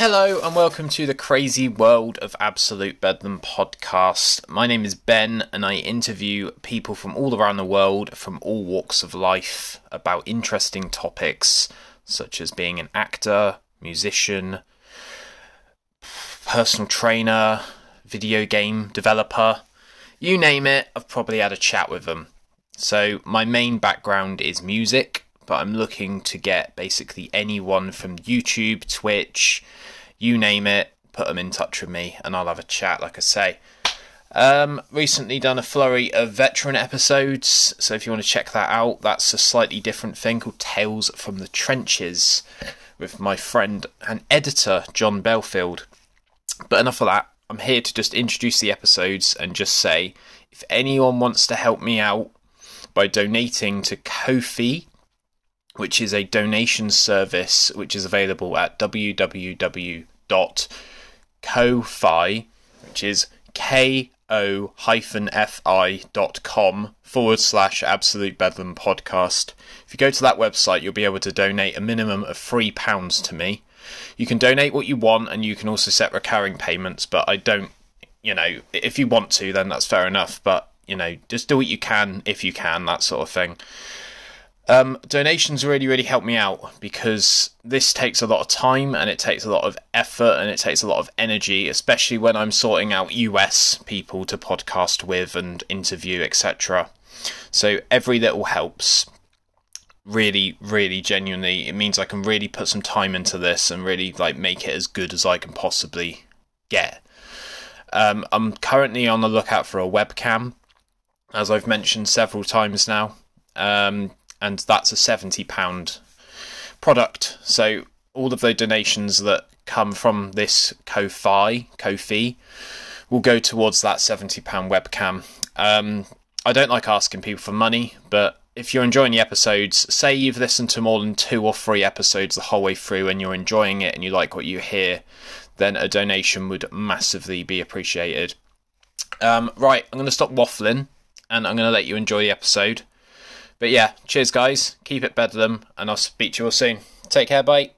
Hello and welcome to the crazy world of Absolute Bedlam podcast. My name is Ben and I interview people from all around the world from all walks of life about interesting topics such as being an actor, musician, personal trainer, video game developer. You name it, I've probably had a chat with them. So, my main background is music, but I'm looking to get basically anyone from YouTube, Twitch, you name it, put them in touch with me and I'll have a chat, like I say. Um, recently done a flurry of veteran episodes, so if you want to check that out, that's a slightly different thing called Tales from the Trenches with my friend and editor John Belfield. But enough of that. I'm here to just introduce the episodes and just say if anyone wants to help me out by donating to Ko-fi, which is a donation service which is available at www.ko-fi, which is ko fi.com forward slash absolute bedlam podcast. If you go to that website, you'll be able to donate a minimum of £3 to me. You can donate what you want and you can also set recurring payments, but I don't, you know, if you want to, then that's fair enough, but, you know, just do what you can if you can, that sort of thing. Um, donations really, really help me out because this takes a lot of time and it takes a lot of effort and it takes a lot of energy, especially when I'm sorting out US people to podcast with and interview, etc. So every little helps. Really, really genuinely, it means I can really put some time into this and really like make it as good as I can possibly get. Um, I'm currently on the lookout for a webcam, as I've mentioned several times now. Um, and that's a £70 product. So all of the donations that come from this Ko-fi, Ko-fi, will go towards that £70 webcam. Um, I don't like asking people for money, but if you're enjoying the episodes, say you've listened to more than two or three episodes the whole way through and you're enjoying it and you like what you hear, then a donation would massively be appreciated. Um, right, I'm going to stop waffling and I'm going to let you enjoy the episode. But yeah, cheers, guys. Keep it bedlam, and I'll speak to you all soon. Take care, bye.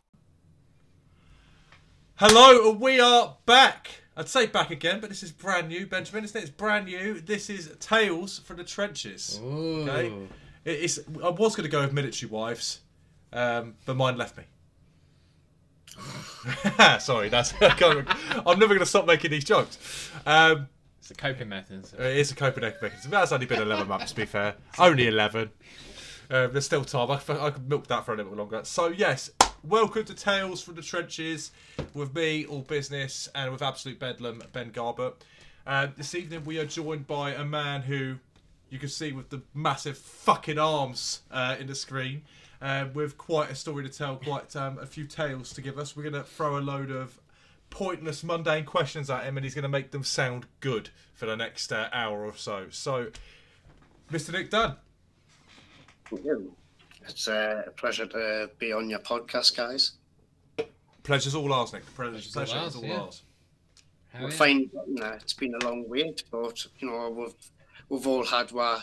Hello, we are back. I'd say back again, but this is brand new, Benjamin. Isn't it? It's brand new. This is Tales from the Trenches. Ooh. Okay, it's. I was going to go with military wives, um, but mine left me. Sorry, that's. I'm never going to stop making these jokes. Um, it's a coping method. It is a coping mechanism. That's only been 11 months, to be fair. Only 11. Uh, there's still time. I, I could milk that for a little longer. So, yes, welcome to Tales from the Trenches with me, All Business, and with Absolute Bedlam, Ben Garbutt. Uh, this evening, we are joined by a man who you can see with the massive fucking arms uh, in the screen. Uh, with quite a story to tell, quite um, a few tales to give us. We're going to throw a load of pointless, mundane questions at him, and he's going to make them sound good for the next uh, hour or so. So, Mr. Nick Dunn. It's uh, a pleasure to be on your podcast, guys. Pleasure's all ours, Nick. Pleasure, Pleasure's all is all ours, yeah. ours. How we is- find you know, it's been a long wait, but you know we've we've all had our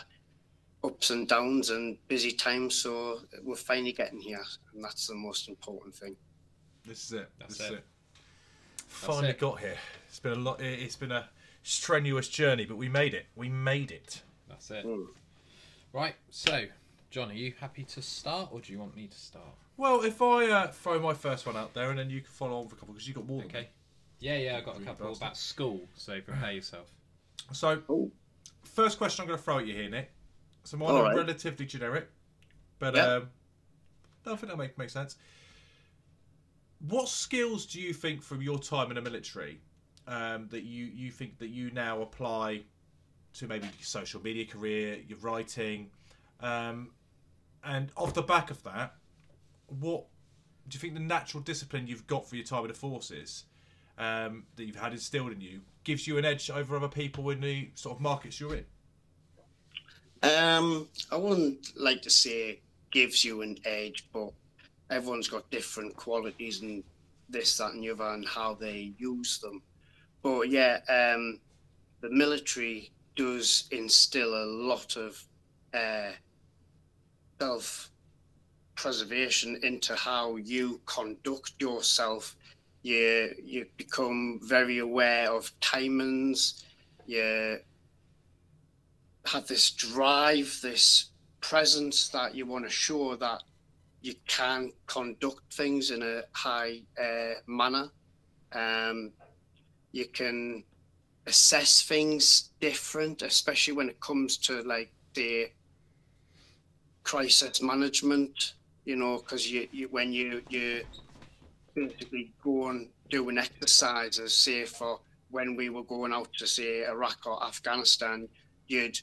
ups and downs and busy times, so we're finally getting here, and that's the most important thing. This is it. That's this is it. It. Finally it. got here. It's been a lot. it- It's been a strenuous journey, but we made it. We made it. That's it. Mm. Right, so, John, are you happy to start or do you want me to start? Well, if I uh, throw my first one out there, and then you can follow on with a couple because you got more. than. Okay. Yeah, yeah, I got a Green couple bastard. about school, so prepare yourself. So, Oh. first question I'm going to throw at you here, Nick. So mine All are right. relatively generic, but Yeah. um, no, I think that make makes sense. What skills do you think from your time in the military um, that you you think that you now apply to maybe your social media career, your writing, um, and off the back of that, what do you think the natural discipline you've got for your time in the forces um, that you've had instilled in you gives you an edge over other people in the sort of markets you're in? Um, I wouldn't like to say gives you an edge, but everyone's got different qualities and this, that, and the other, and how they use them. But yeah, um, the military does instill a lot of uh, self preservation into how you conduct yourself You you become very aware of timings. You have this drive, this presence that you want to show that you can conduct things in a high uh, manner. Um, you can assess things different, especially when it comes to like the crisis management. You know, because you, you when you you basically go and do an exercise, say for when we were going out to say Iraq or Afghanistan, you'd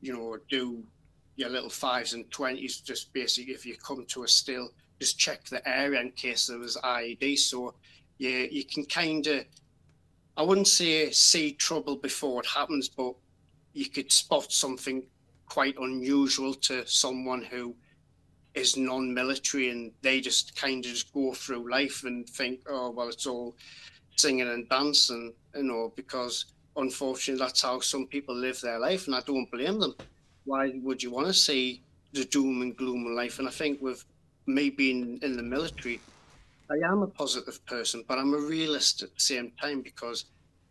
you know do your little fives and twenties. Just basically, if you come to a still, just check the area in case there was IED. So you you can kind of I wouldn't say see trouble before it happens, but you could spot something quite unusual to someone who is non-military and they just kind of just go through life and think, oh well, it's all singing and dancing, you know, because unfortunately that's how some people live their life, and I don't blame them. Why would you want to see the doom and gloom in life? And I think with me being in the military, I am a positive person, but I'm a realist at the same time because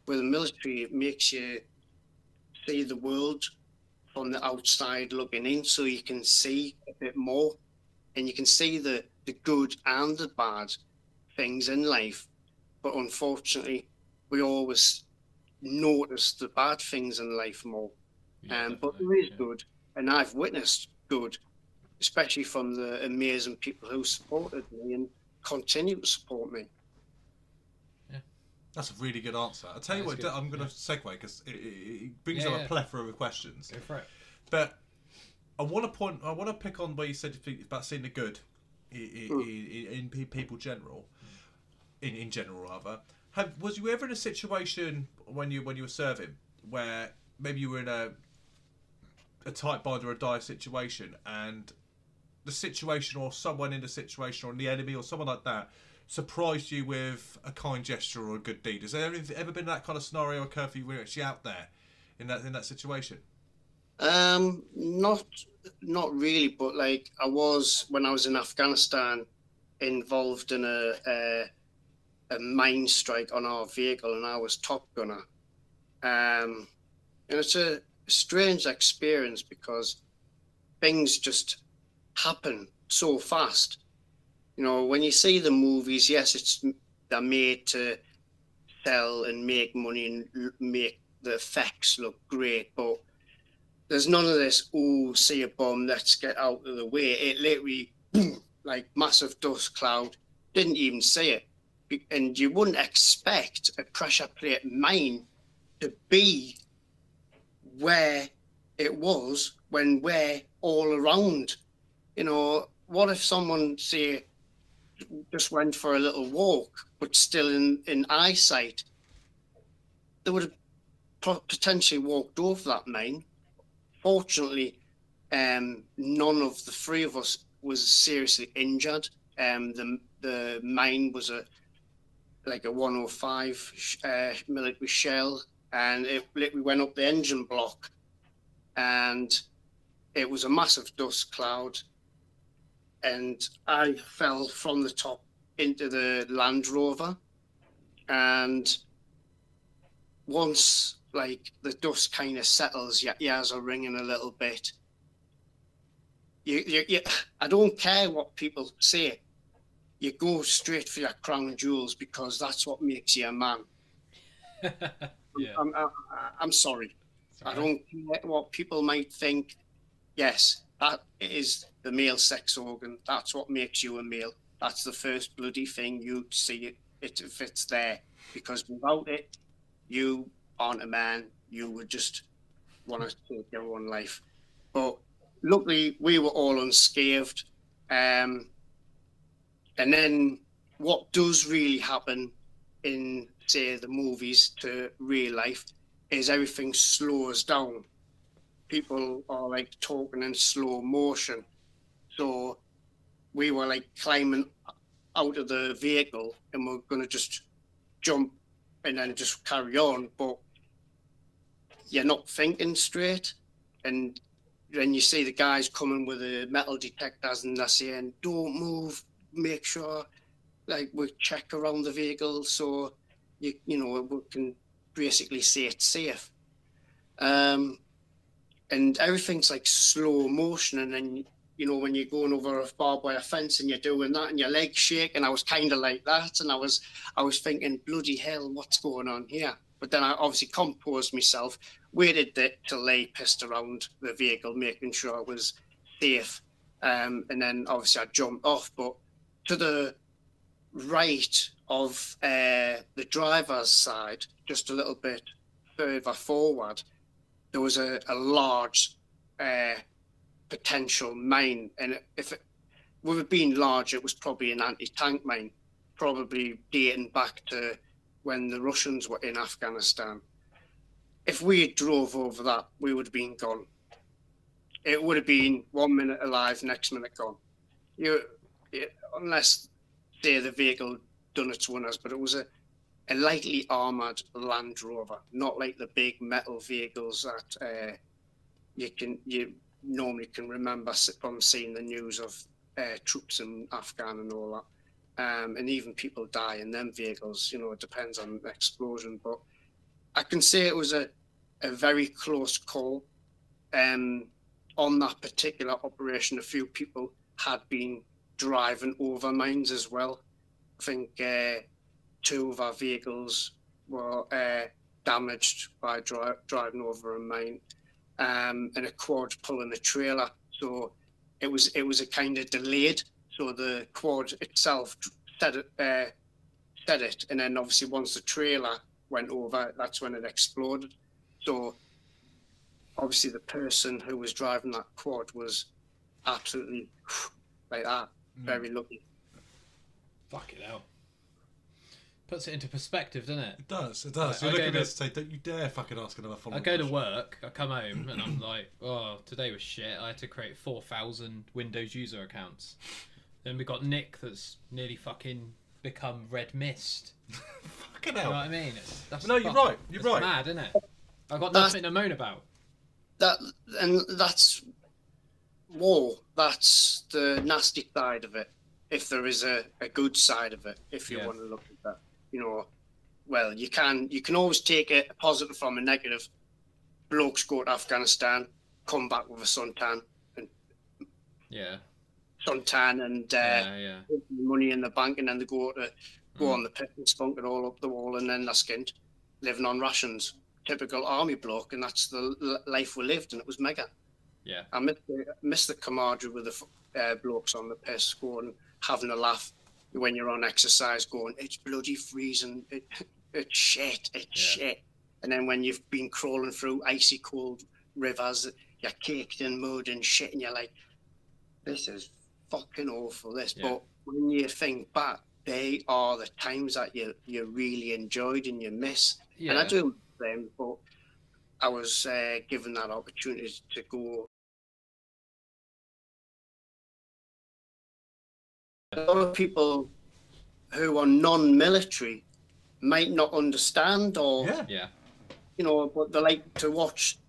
with the military, it makes you see the world from the outside looking in, so you can see a bit more, and you can see the the good and the bad things in life. But unfortunately, we always notice the bad things in life more. Yeah, um, but there is yeah. good, and I've witnessed good, especially from the amazing people who supported me and continue to support me. Yeah, That's a really good answer. I'll tell you That what, is good, I'm going to yeah. segue because it, it, it brings Yeah, up a plethora of questions. Go for it. But I want to point. I want to pick on where you said you think about seeing the good in, Hmm. in, in people general, in in general rather. Have was you ever in a situation when you when you were serving where maybe you were in a a tight bind or a dire situation and the situation or someone in the situation or the enemy or someone like that surprised you with a kind gesture or a good deed? Has there ever, been that kind of scenario occur for you when you're actually out there in that in that situation? Um, not not really, but like I was when I was in Afghanistan, involved in a a, a mine strike on our vehicle, and I was top gunner. Um, and it's a strange experience because things just happen so fast. You know, when you see the movies, yes, it's they're made to sell and make money and make the effects look great, but there's none of this, oh, see a bomb, let's get out of the way. It literally, boom, like massive dust cloud, didn't even see it. And you wouldn't expect a pressure plate mine to be where it was when we're all around. You know, what if someone, say, just went for a little walk, but still in, in eyesight? They would have potentially walked over that mine fortunately, um, none of the three of us was seriously injured. Um, the the mine was a like a 105 sh- uh, military shell, and it literally went up the engine block, and it was a massive dust cloud, and I fell from the top into the Land Rover, and once like the dust kind of settles, your ears are ringing a little bit. You, you, you, I don't care what people say. You go straight for your crown jewels because that's what makes you a man. yeah. I'm, I, I'm sorry. I don't care what people might think. Yes, that is the male sex organ. That's what makes you a male. That's the first bloody thing you see it, it if it's there. Because without it, you aren't a man. You would just want to take your own life. But luckily, we were all unscathed. Um, and then what does really happen in, say, the movies to real life is everything slows down. People are like talking in slow motion. So we were like climbing out of the vehicle and we're going to just jump and then just carry on. But you're not thinking straight. And then you see the guys coming with the metal detectors and they're saying, don't move, make sure. like we check around the vehicle so you you know we can basically say it's safe. Um, and everything's like slow motion, and then you know when you're going over a barbed wire fence and you're doing that, and your legs shake, and I was kind of like that, and I was I was thinking, bloody hell, what's going on here? But then I obviously composed myself, waited there till they pissed around the vehicle, making sure it was safe, um, and then obviously I jumped off. But to the right of uh, the driver's side, just a little bit further forward, there was a, a large uh, potential mine. And if it would have been large, it was probably an anti tank mine, probably dating back to when the Russians were in Afghanistan. If we had drove over that, we would have been gone. It would have been one minute alive, next minute gone. You, it, unless say the vehicle done its wonders, but it was a, a lightly armored Land Rover, not like the big metal vehicles that uh, you can you normally can remember from seeing the news of uh, troops in Afghan and all that. Um, and even people die in them vehicles. You know, it depends on the explosion. But I can say it was a, a very close call. Um, on that particular operation, a few people had been driving over mines as well. I think uh, two of our vehicles were uh, damaged by dri- driving over a mine, um, and a quad pulling a trailer. So it was it was a kind of delayed. So the quad itself set it, uh, it, and then obviously once the trailer went over, that's when it exploded. So obviously the person who was driving that quad was absolutely like that, very mm. lucky. Fuck it out. Puts it into perspective, doesn't it? It does. It does. I- You're I looking at to- this and say, "Don't you dare fucking ask another follow." I go to work, I come home, and I'm like, oh, today was shit. I had to create 4,000 Windows user accounts. Then we got Nick that's nearly fucking become Red Mist. Fucking You know what. I mean? It's, that's No, you're fuck- right, you're it's right. mad, isn't it? I've got That's- nothing to moan about. that and that's war that's the nasty side of it if there is a, a good side of it if you Yeah. want to look at that you know well you can you can always take it a positive from a negative blokes go to afghanistan come back with a suntan and Yeah, suntan and uh, yeah, yeah. money in the bank and then they go to go Mm. on the pit and spunk it all up the wall and then they're skint living on rations typical army bloke and that's the life we lived and it was mega Yeah. I miss the, miss the camaraderie with the uh, blokes on the piss going having a laugh when you're on exercise going it's bloody freezing it, it's shit it's Yeah. shit and then when you've been crawling through icy cold rivers you're caked in mud and shit and you're like this is fucking awful this Yeah. but when you think back they are the times that you you really enjoyed and you miss Yeah. and I do them, but I was uh, given that opportunity to go. A lot of people who are non-military might not understand, or Yeah. Yeah. you know, but they like to watch,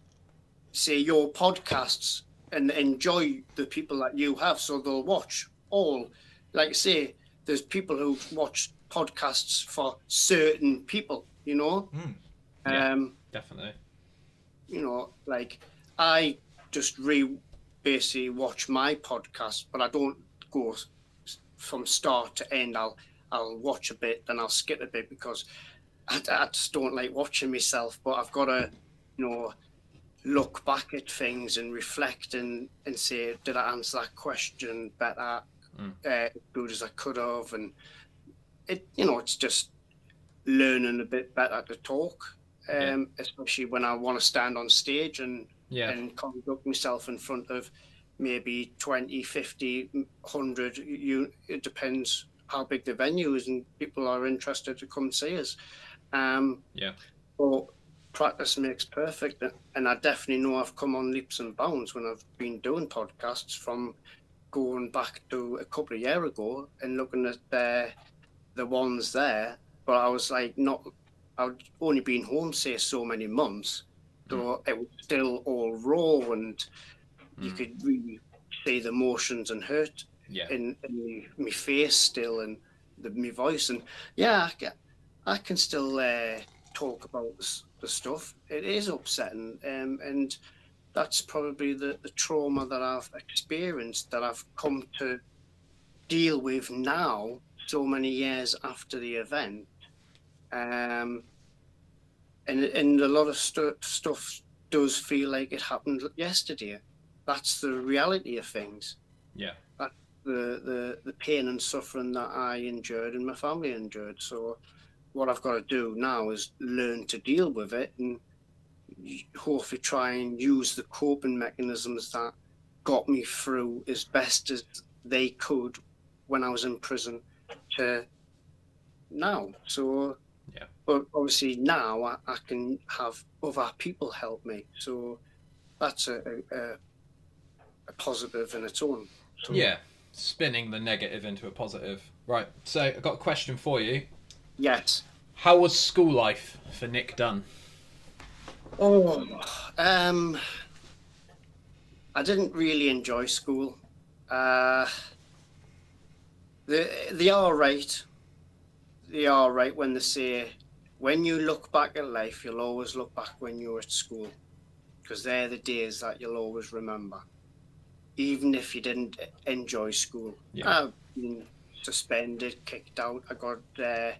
say, your podcasts and enjoy the people that you have, so they'll watch all. Like say, there's people who watch podcasts for certain people, you know. Mm. Yeah. Um, Definitely. you know, like I just re basically watch my podcast, but I don't go s- from start to end. I'll I'll watch a bit, then I'll skip a bit because I, I just don't like watching myself. But I've got to, you know, look back at things and reflect and and say, did I answer that question better, Mm. uh, as good as I could have? And it, you know, it's just learning a bit better to talk Yeah. um, especially when I want to stand on stage and, Yeah. and conduct myself in front of maybe 20, 50, 100. You, it depends how big the venue is and people are interested to come see us. Um, Yeah. But practice makes perfect. And I definitely know I've come on leaps and bounds when I've been doing podcasts from going back to a couple of years ago and looking at the, the ones there. But I was like, not I'd only been home, say, so many months, so it was still all raw, and you Mm. could really see the emotions and hurt Yeah. in, in me face still, and the my voice, and yeah, I can, I can still uh, talk about the, the stuff. It is upsetting, um, and that's probably the, the trauma that I've experienced that I've come to deal with now, so many years after the event. Um, and and a lot of stu- stuff does feel like it happened yesterday. That's the reality of things. Yeah. The the the pain and suffering that I endured and my family endured. So, what I've got to do now is learn to deal with it and hopefully try and use the coping mechanisms that got me through as best as they could when I was in prison to now. So, Yeah. but obviously now I, I can have other people help me. So that's a, a, a, a positive in its own. So, Yeah. Spinning the negative into a positive. Right. So I've got a question for you. Yes. How was school life for Nick Dunn? Oh, um, I didn't really enjoy school. Uh, they they are right. They are right when they say when you look back at life, you'll always look back when you were at school, because they're the days that you'll always remember, even if you didn't enjoy school. Yeah. I've been suspended, kicked out. I got. Uh,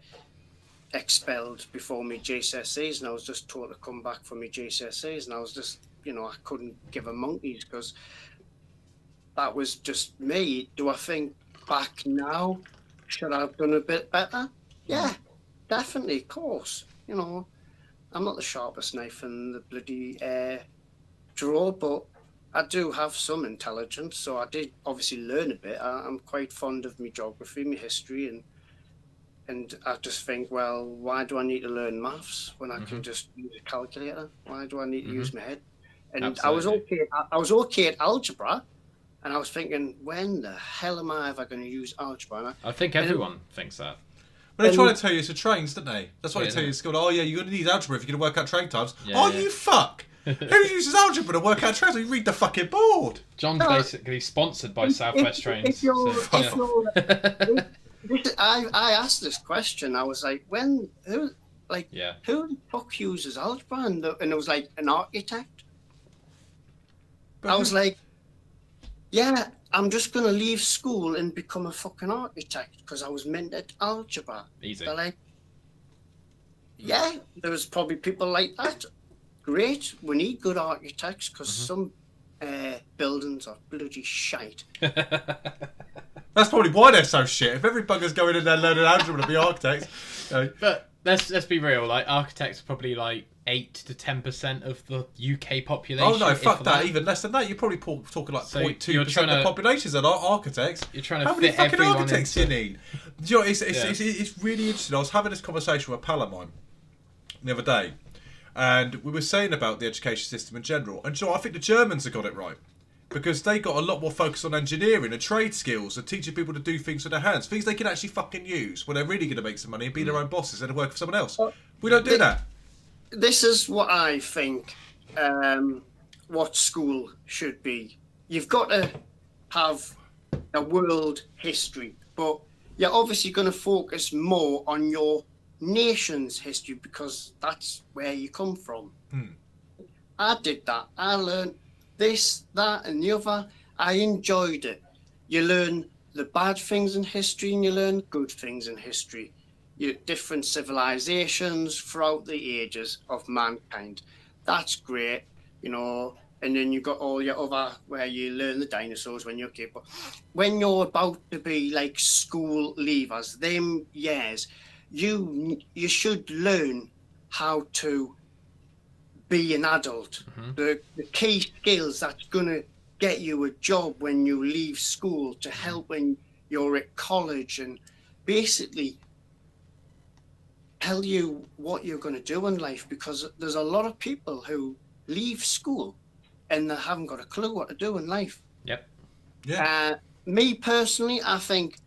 expelled before my GCSEs, and I was just told to come back for my GCSEs, and I was just, you know, I couldn't give a monkeys because that was just me. Do I think back now? Should I have done a bit better? Yeah, definitely, of course. You know, I'm not the sharpest knife in the bloody uh, drawer, but I do have some intelligence, so I did obviously learn a bit. I, I'm quite fond of my geography, my history, and and I just think, well, why do I need to learn maths when I can mm-hmm. just use a calculator? Why do I need to use mm-hmm. my head? And I was okay. I, I was okay at algebra, and I was thinking, when the hell am I ever going to use algebra? And I, I think everyone thinks that. But they And- try to tell you it's a trains, don't they? That's why Yeah, they tell you they- in school, oh yeah, you're going to need algebra if you're going to work out train times. Yeah, oh, yeah. you fuck! Who uses algebra to work out trains? You read the fucking board. John's No. basically sponsored by Southwest if, Trains. if you're, so, if you're, uh, this, I, I asked this question. I was like, when who like yeah. who the fuck uses algebra? And, the, and it was like an architect. But I was like, yeah, I'm just gonna leave school and become a fucking architect because I was meant at algebra. Easy. They're like, yeah, there was probably people like that. Great, we need good architects because Mm-hmm. some uh, buildings are bloody shite. That's probably why they're so shit. If every bugger's going in there learning algebra to be architects, you know, But let's let's be real. Like architects are probably like eight to ten percent of the UK population. oh no, fuck that. Even less than that. You're probably po- talking like So 0.2 you're percent of the to- populations that are architects. You're trying to How many fit fucking everyone architects into- you need? Do you know, it's, it's, Yeah. it's, it's really interesting. I was having this conversation with a pal of mine the other day, and we were saying about the education system in general. And do you know, what? I think the Germans have got it right because they got a lot more focus on engineering and trade skills and teaching people to do things with their hands, things they can actually fucking use when they're really going to make some money and be Mm. their own bosses instead of work for someone else. Well, We don't do they- that. this is what I think um, what school should be. You've got to have a world history, but you're obviously going to focus more on your nation's history because that's where you come from. Hmm. I did that. I learned this, that, and the other. I enjoyed it. You learn the bad things in history and you learn good things in history you, different civilizations throughout the ages of mankind. That's great, you know. And then you've got all your other where you learn the dinosaurs when you're a kid. But when you're about to be like school leavers, them years, you you should learn how to be an adult. The the key skills that's gonna get you a job when you leave school to help when you're at college and basically tell you what you're going to do in life because there's a lot of people who leave school and they haven't got a clue what to do in life. Yep. Yeah. Uh, me personally, I think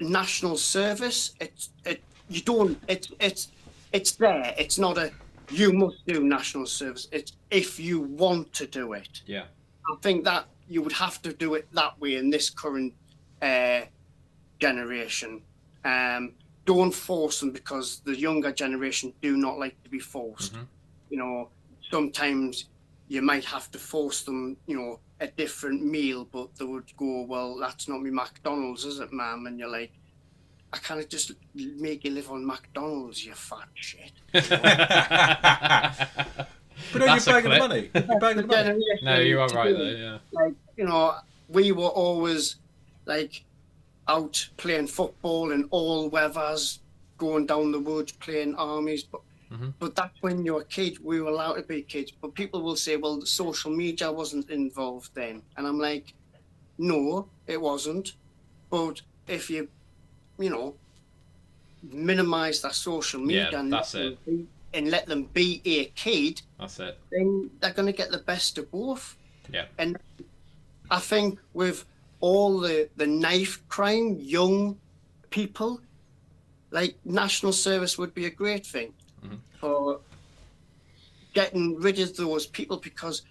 national service. It's it. You don't. It's it's it's there. It's not a. You must do national service. It's if you want to do it. Yeah. I think that you would have to do it that way in this current uh, generation. Um, don't force them because the younger generation do not like to be forced. Mhm. You know, sometimes you might have to force them, you know, a different meal, but they would go, "Well, that's not me McDonald's, is it, ma'am?" And you're like, "I can't just make you live on McDonald's, you fat shit." But no, you're That's a bagging the clip. money. You're bagging the money. no, you are right do though. Yeah. like you know we were always like out playing football in all weathers going down the woods playing armies but Mhm. but that's when you're a kid we were allowed to be kids but people will say well the social media wasn't involved then and i'm like no it wasn't but if you you know minimize that social media Yeah, and, let be, and let them be a kid That's it. then they're going to get the best of both. Yeah. And I think with all the, the knife crime, young people, like national service would be a great thing Mhm. for getting rid of those people because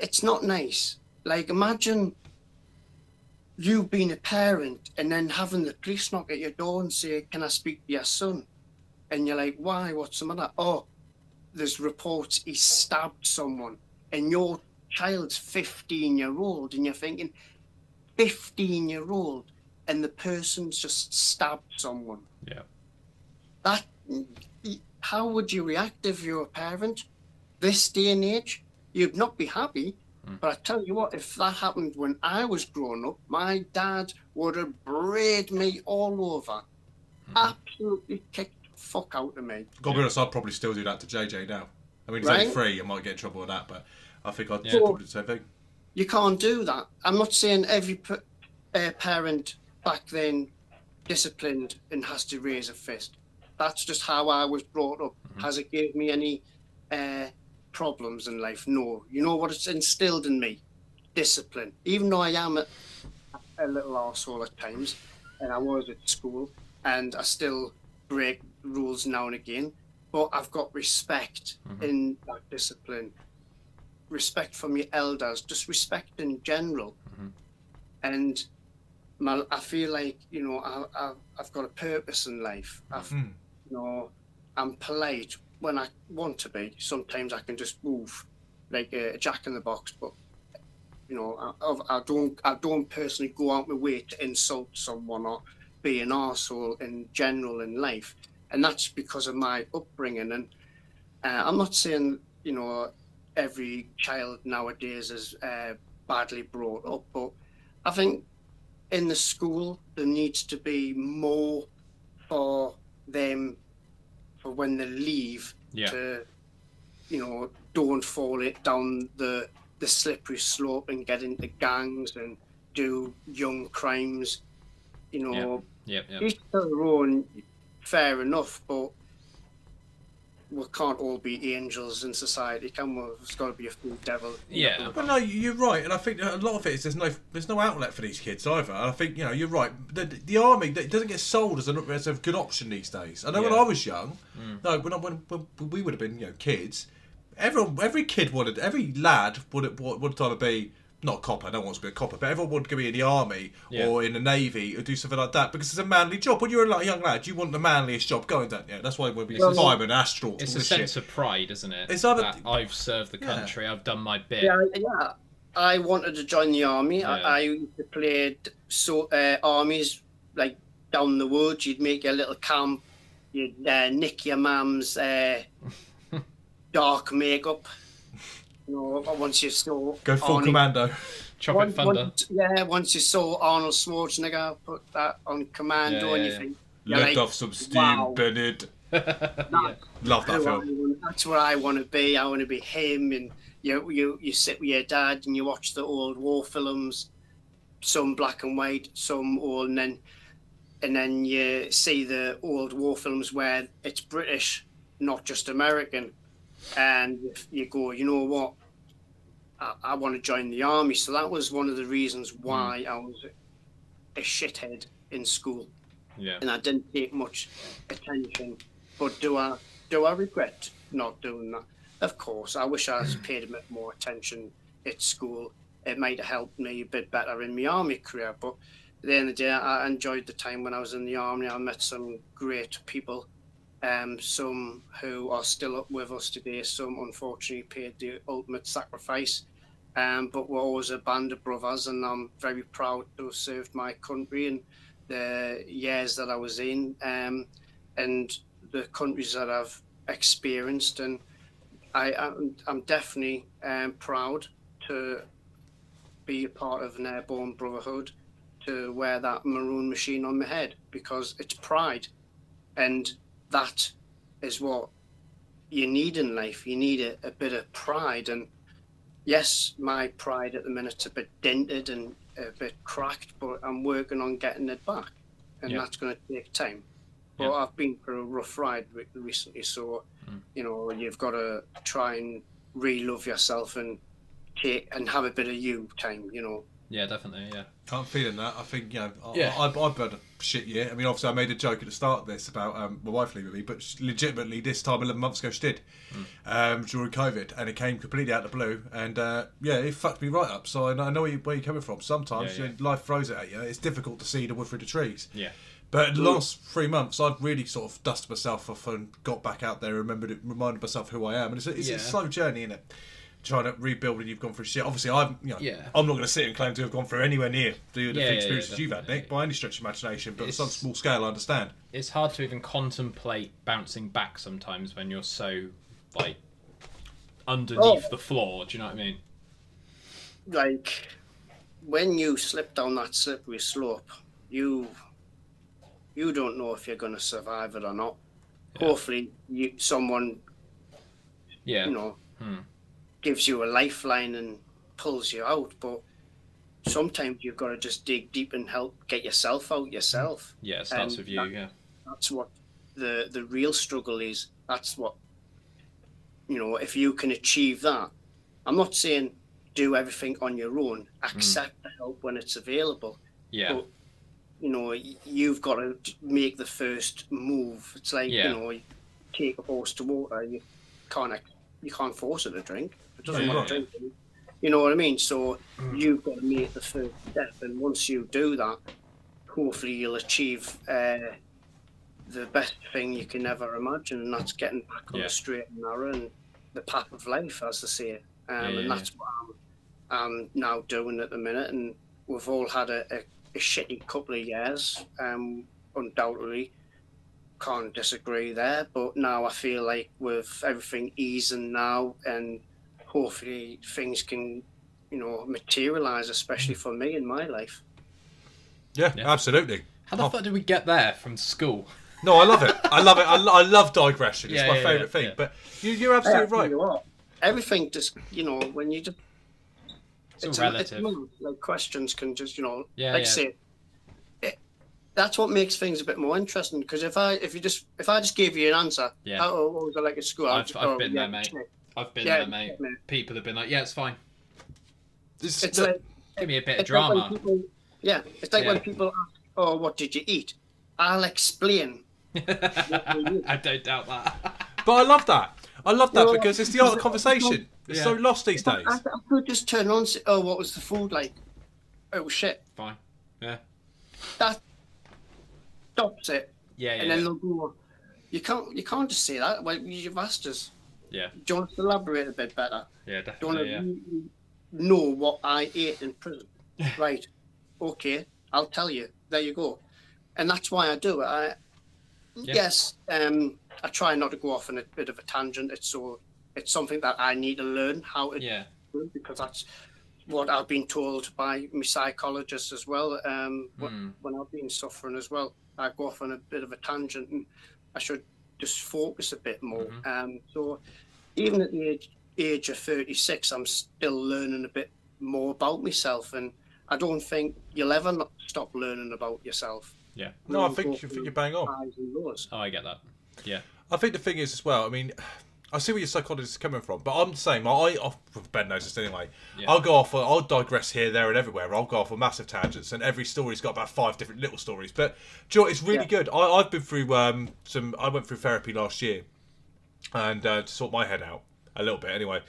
it's not nice. Like imagine you being a parent and then having the police knock at your door and say, "Can I speak to your son?" And you're like, "Why? What's the matter?" Oh, there's reports he stabbed someone, and your child's 15 year old, and you're thinking, 15 year old, and the person's just stabbed someone. Yeah. That, how would you react if you're a parent? This day and age, you'd not be happy. Mm. But I tell you what, if that happened when I was growing up, my dad would have brayed me all over. Absolutely kicked the fuck out of me. Gotta be I'd probably still do that to JJ now. I mean, he's only Right. three, I might get in trouble with that, but I think I'd Yeah. probably do the same thing. You can't do that. I'm not saying every p- uh, parent back then disciplined and has to raise a fist. That's just how I was brought up. Has it gave me any uh, problems in life? No. You know what it's instilled in me? Discipline. Even though I am a, a little arsehole at times, and I was at school, and I still break rules now and again, but I've got respect in that discipline respect from your elders, just respect in general. And my, I feel like you know I, I've got a purpose in life. I've, Mm. Know, I'm polite when I want to be. Sometimes I can just move like a, jack in the box, but you know I, I don't I don't personally go out my way to insult someone or be an arsehole in general in life, and that's because of my upbringing. And uh, I'm not saying you know every child nowadays is uh, badly brought up, but I think in the school there needs to be more for them for when they leave Yeah. to you know don't fall it down the the slippery slope and get into gangs and do young crimes you know Yep. Yep. each to their own fair enough but we can't all be angels in society can we there's got to be a few devil Yeah. Well, no, you're right, and I think a lot of it is there's no there's no outlet for these kids either. And I think you know you're right. The, the army it doesn't get sold as a, as a good option these days. I know when I was young, mm. no, when, I, when, when we would have been you know kids, everyone every kid wanted every lad would would want to be not a copper. No one wants to be a copper, but everyone wanted to be in the army Yeah. or in the navy or do something like that because it's a manly job. When you're a young lad, you want the manliest job going, don't you? That's why when we Well, firemen, astronauts, It's a this sense shit. of pride, isn't it? It's either- that I've served the Yeah. country. I've done my bit. Yeah, yeah. I wanted to join the army. Yeah. I, I used to play so uh, armies like down the woods. You'd make a little camp. You'd uh, nick your mum's uh, dark makeup. You uh, know, once you saw Go full Arnie- commando. Tropic once- Thunder. once- yeah, once you saw Arnold Schwarzenegger put that on commando, Yeah, and yeah, you yeah. think, you're Let like, off some steam, wow. Bernard. yeah. Love that film. want- that's where I want to be. I want to be him. And you, you, you sit with your dad and you watch the old war films, some black and white, some old, and then and then you see the old war films where it's British, not just American, and you go, you know what? I, I want to join the army. So that was one of the reasons why I was a shithead in school Yeah. and I didn't take much attention. But do I do I regret not doing that? Of course, I wish I was paid a bit more attention at school. It might have helped me a bit better in my army career. But at the end of the day, I enjoyed the time when I was in the army. I met some great people, um, some who are still up with us today. Some unfortunately paid the ultimate sacrifice, um, but we're always a band of brothers, and I'm very proud to have served my country in the years that I was in, um, and the countries that I've experienced, and I, I'm, I'm definitely um, proud to be a part of an airborne brotherhood, to wear that maroon machine on my head because it's pride, and that is what you need in life. You need a, a bit of pride, and yes, my pride at the minute's a bit dented and a bit cracked, but I'm working on getting it back, and Yeah. that's going to take time. But Yeah. I've been through a rough ride recently, so Mm. you know you've got to try and re-love yourself and take and have a bit of you time. You know, Yeah, definitely. Yeah. I'm feeling that. I think, you know, I, Yeah. I, I, I've had a shit year. I mean, obviously, I made a joke at the start of this about um, my wife leaving me, but legitimately, this time 11 months ago, she did um, during COVID, and it came completely out of the blue. And uh, yeah, it fucked me right up. So I know, I know where, you, where you're coming from. Sometimes Yeah, you know, life throws it at you. It's difficult to see the wood through the trees. Yeah. But the last three months, I've really sort of dusted myself off and got back out there, remembered it, reminded myself who I am. And it's a, it's Yeah. a slow journey, is it? Trying to rebuild and you've gone through shit. Obviously, I'm, you know, Yeah. I'm not going to sit and claim to have gone through anywhere near the, the Yeah, yeah, experiences yeah, you've had. Nick, by any stretch of imagination. But on It's- some small scale, I understand. It's hard to even contemplate bouncing back sometimes when you're so like underneath Oh. the floor. Do you know what I mean? like when you slip down that slippery slope, you you don't know if you're going to survive it or not. Yeah. Hopefully, you someone Yeah. you know Hmm. Gives you a lifeline and pulls you out, but sometimes you've got to just dig deep and help get yourself out yourself. Yeah. It starts Um, with you. that- Yeah. That's what the the real struggle is. That's what you know. If you can achieve that, I'm not saying do everything on your own. Accept the help when it's available. Yeah. But, you know, you've got to make the first move. It's like Yeah. you know, you take a horse to water. You can't you can't force it to drink. It doesn't Yeah, want yeah, to drink. You know what I mean? So you've got to make the first step, and once you do that, hopefully you'll achieve uh, the best thing you can ever imagine, and that's getting back on Yeah. the straight and narrow and the path of life, as they say. Um, Yeah, yeah, and that's what I'm, I'm now doing at the minute. And we've all had a, a, a shitty couple of years, um, undoubtedly. Can't disagree there, but now I feel like with everything easing now, and hopefully things can, you know, materialize, especially for me in my life. Yeah, Yeah. absolutely. How the Oh, fuck did we get there from school? No, I love it. I love it. I, lo- I love digression. It's Yeah, my yeah, favourite yeah, thing. yeah. But you, you're Yeah, absolutely right. you are. Everything just, you know, when you just It's all a- relative. like questions can just you know Yeah, like yeah. say that's what makes things a bit more interesting because if i if you just if i just gave you an answer Yeah. oh what was it like at school I'd I've- just I've go, been yeah, there, mate. Shit. I've been Yeah, there, mate. mate. People have been like, "Yeah, it's fine. It's, it's look, like Give me a bit of it's like when drama." people, yeah it's like when people ask oh what did you eat i'll explain I don't doubt that. but I love that. I love that Well, because it's the art of conversation. It's Yeah. so lost these days. I, I could just turn on say oh what was the food like oh shit fine. Yeah. that stops it Yeah. Yeah. and then yeah. they'll go you can't you can't just say that well you've asked us Yeah. do you want to elaborate a bit better Yeah. Do you want Definitely. to Yeah. know what I ate in prison? right. Okay, I'll tell you. There you go. And that's why I do it. I, Yeah. Yes, um, I try not to go off on a bit of a tangent. It's so it's something that I need to learn how to Yeah. do because that's what I've been told by my psychologist as well. Um, Hmm. when I've been suffering as well, I go off on a bit of a tangent, and I should just focus a bit more. Mhm. Um, so even at the age age of 36, I'm still learning a bit more about myself, and I don't think you'll ever not stop learning about yourself. Yeah. No, I think you, think you're bang on. highs and lows. Oh, I get that. Yeah. I think the thing is as well. I mean, I see where your psychologist is coming from, but I'm the same. I, I Ben knows this anyway. Yeah. I'll go off. I'll digress here, there, and everywhere. I'll go off on massive tangents, and every story's got about five different little stories. But do you know, it's really Yeah. good. I, I've been through um, some. I went through therapy last year, and uh, to sort my head out a little bit anyway.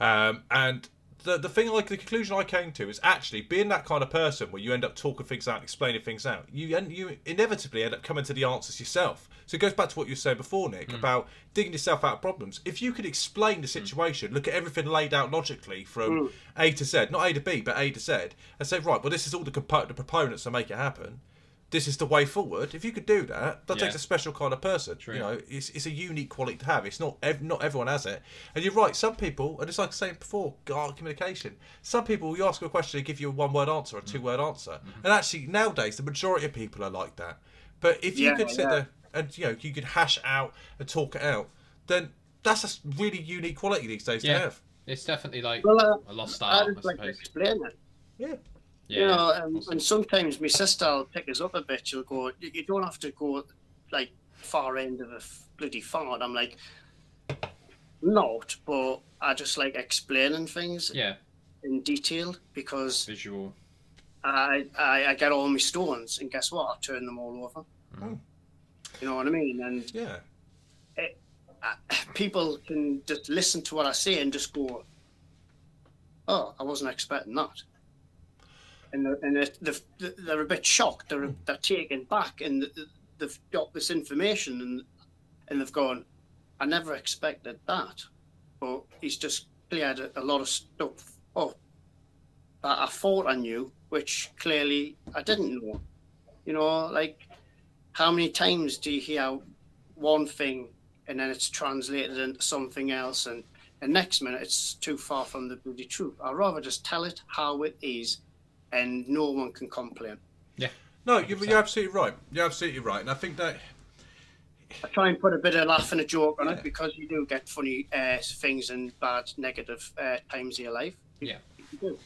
Um, and the the thing like the conclusion I came to is actually being that kind of person where you end up talking things out, explaining things out. You and you inevitably end up coming to the answers yourself. So it goes back to what you were saying before, Nick, hmm. about digging yourself out of problems. If you could explain the hmm. situation, look at everything laid out logically from hmm. A to Z, not A to B, but A to Z, and say, right, well, this is all the, compo- the proponents that make it happen. This is the way forward. If you could do that, that Yeah. takes a special kind of person. True. You know, it's, it's a unique quality to have. It's not ev- not everyone has it. And you're right. Some people, and it's like I was saying before, art communication. Some people, you ask a question, they give you a one word answer, a two word answer. Mm-hmm. And actually, nowadays, the majority of people are like that. But if you Yeah, could sit yeah. there and you know you could hash out and talk it out, then that's a really unique quality these days to have. It's definitely like Well, uh, a lost I art, I just like to suppose. explain it. Yeah. Yeah. you know, um, awesome. and sometimes my sister will pick us up a bit. She'll go, "You you don't have to go like far end of a bloody fart." I'm like, not, but I just like explaining things yeah, in detail because visual. I, I I get all my stones, and guess what? I turn them all over. Mm. You know what I mean? And Yeah. uh, people can just listen to what I say and just go, "Oh, I wasn't expecting that," and they're, and they're, they're, they're a bit shocked. They're hmm. they're taken back, and they've got this information, and and they've gone, "I never expected that," but he's just cleared a, a lot of stuff up that I thought I knew, which clearly I didn't know. You know, like how many times do you hear one thing and then it's translated into something else and the next minute it's too far from the bloody truth. I'd rather just tell it how it is and no one can complain. Yeah. No, you're, you're absolutely right. You're absolutely right. And I think that I try and put a bit of laugh and a joke on Yeah. it because you do get funny uh, things and bad negative uh, times of your life. Yeah. You do.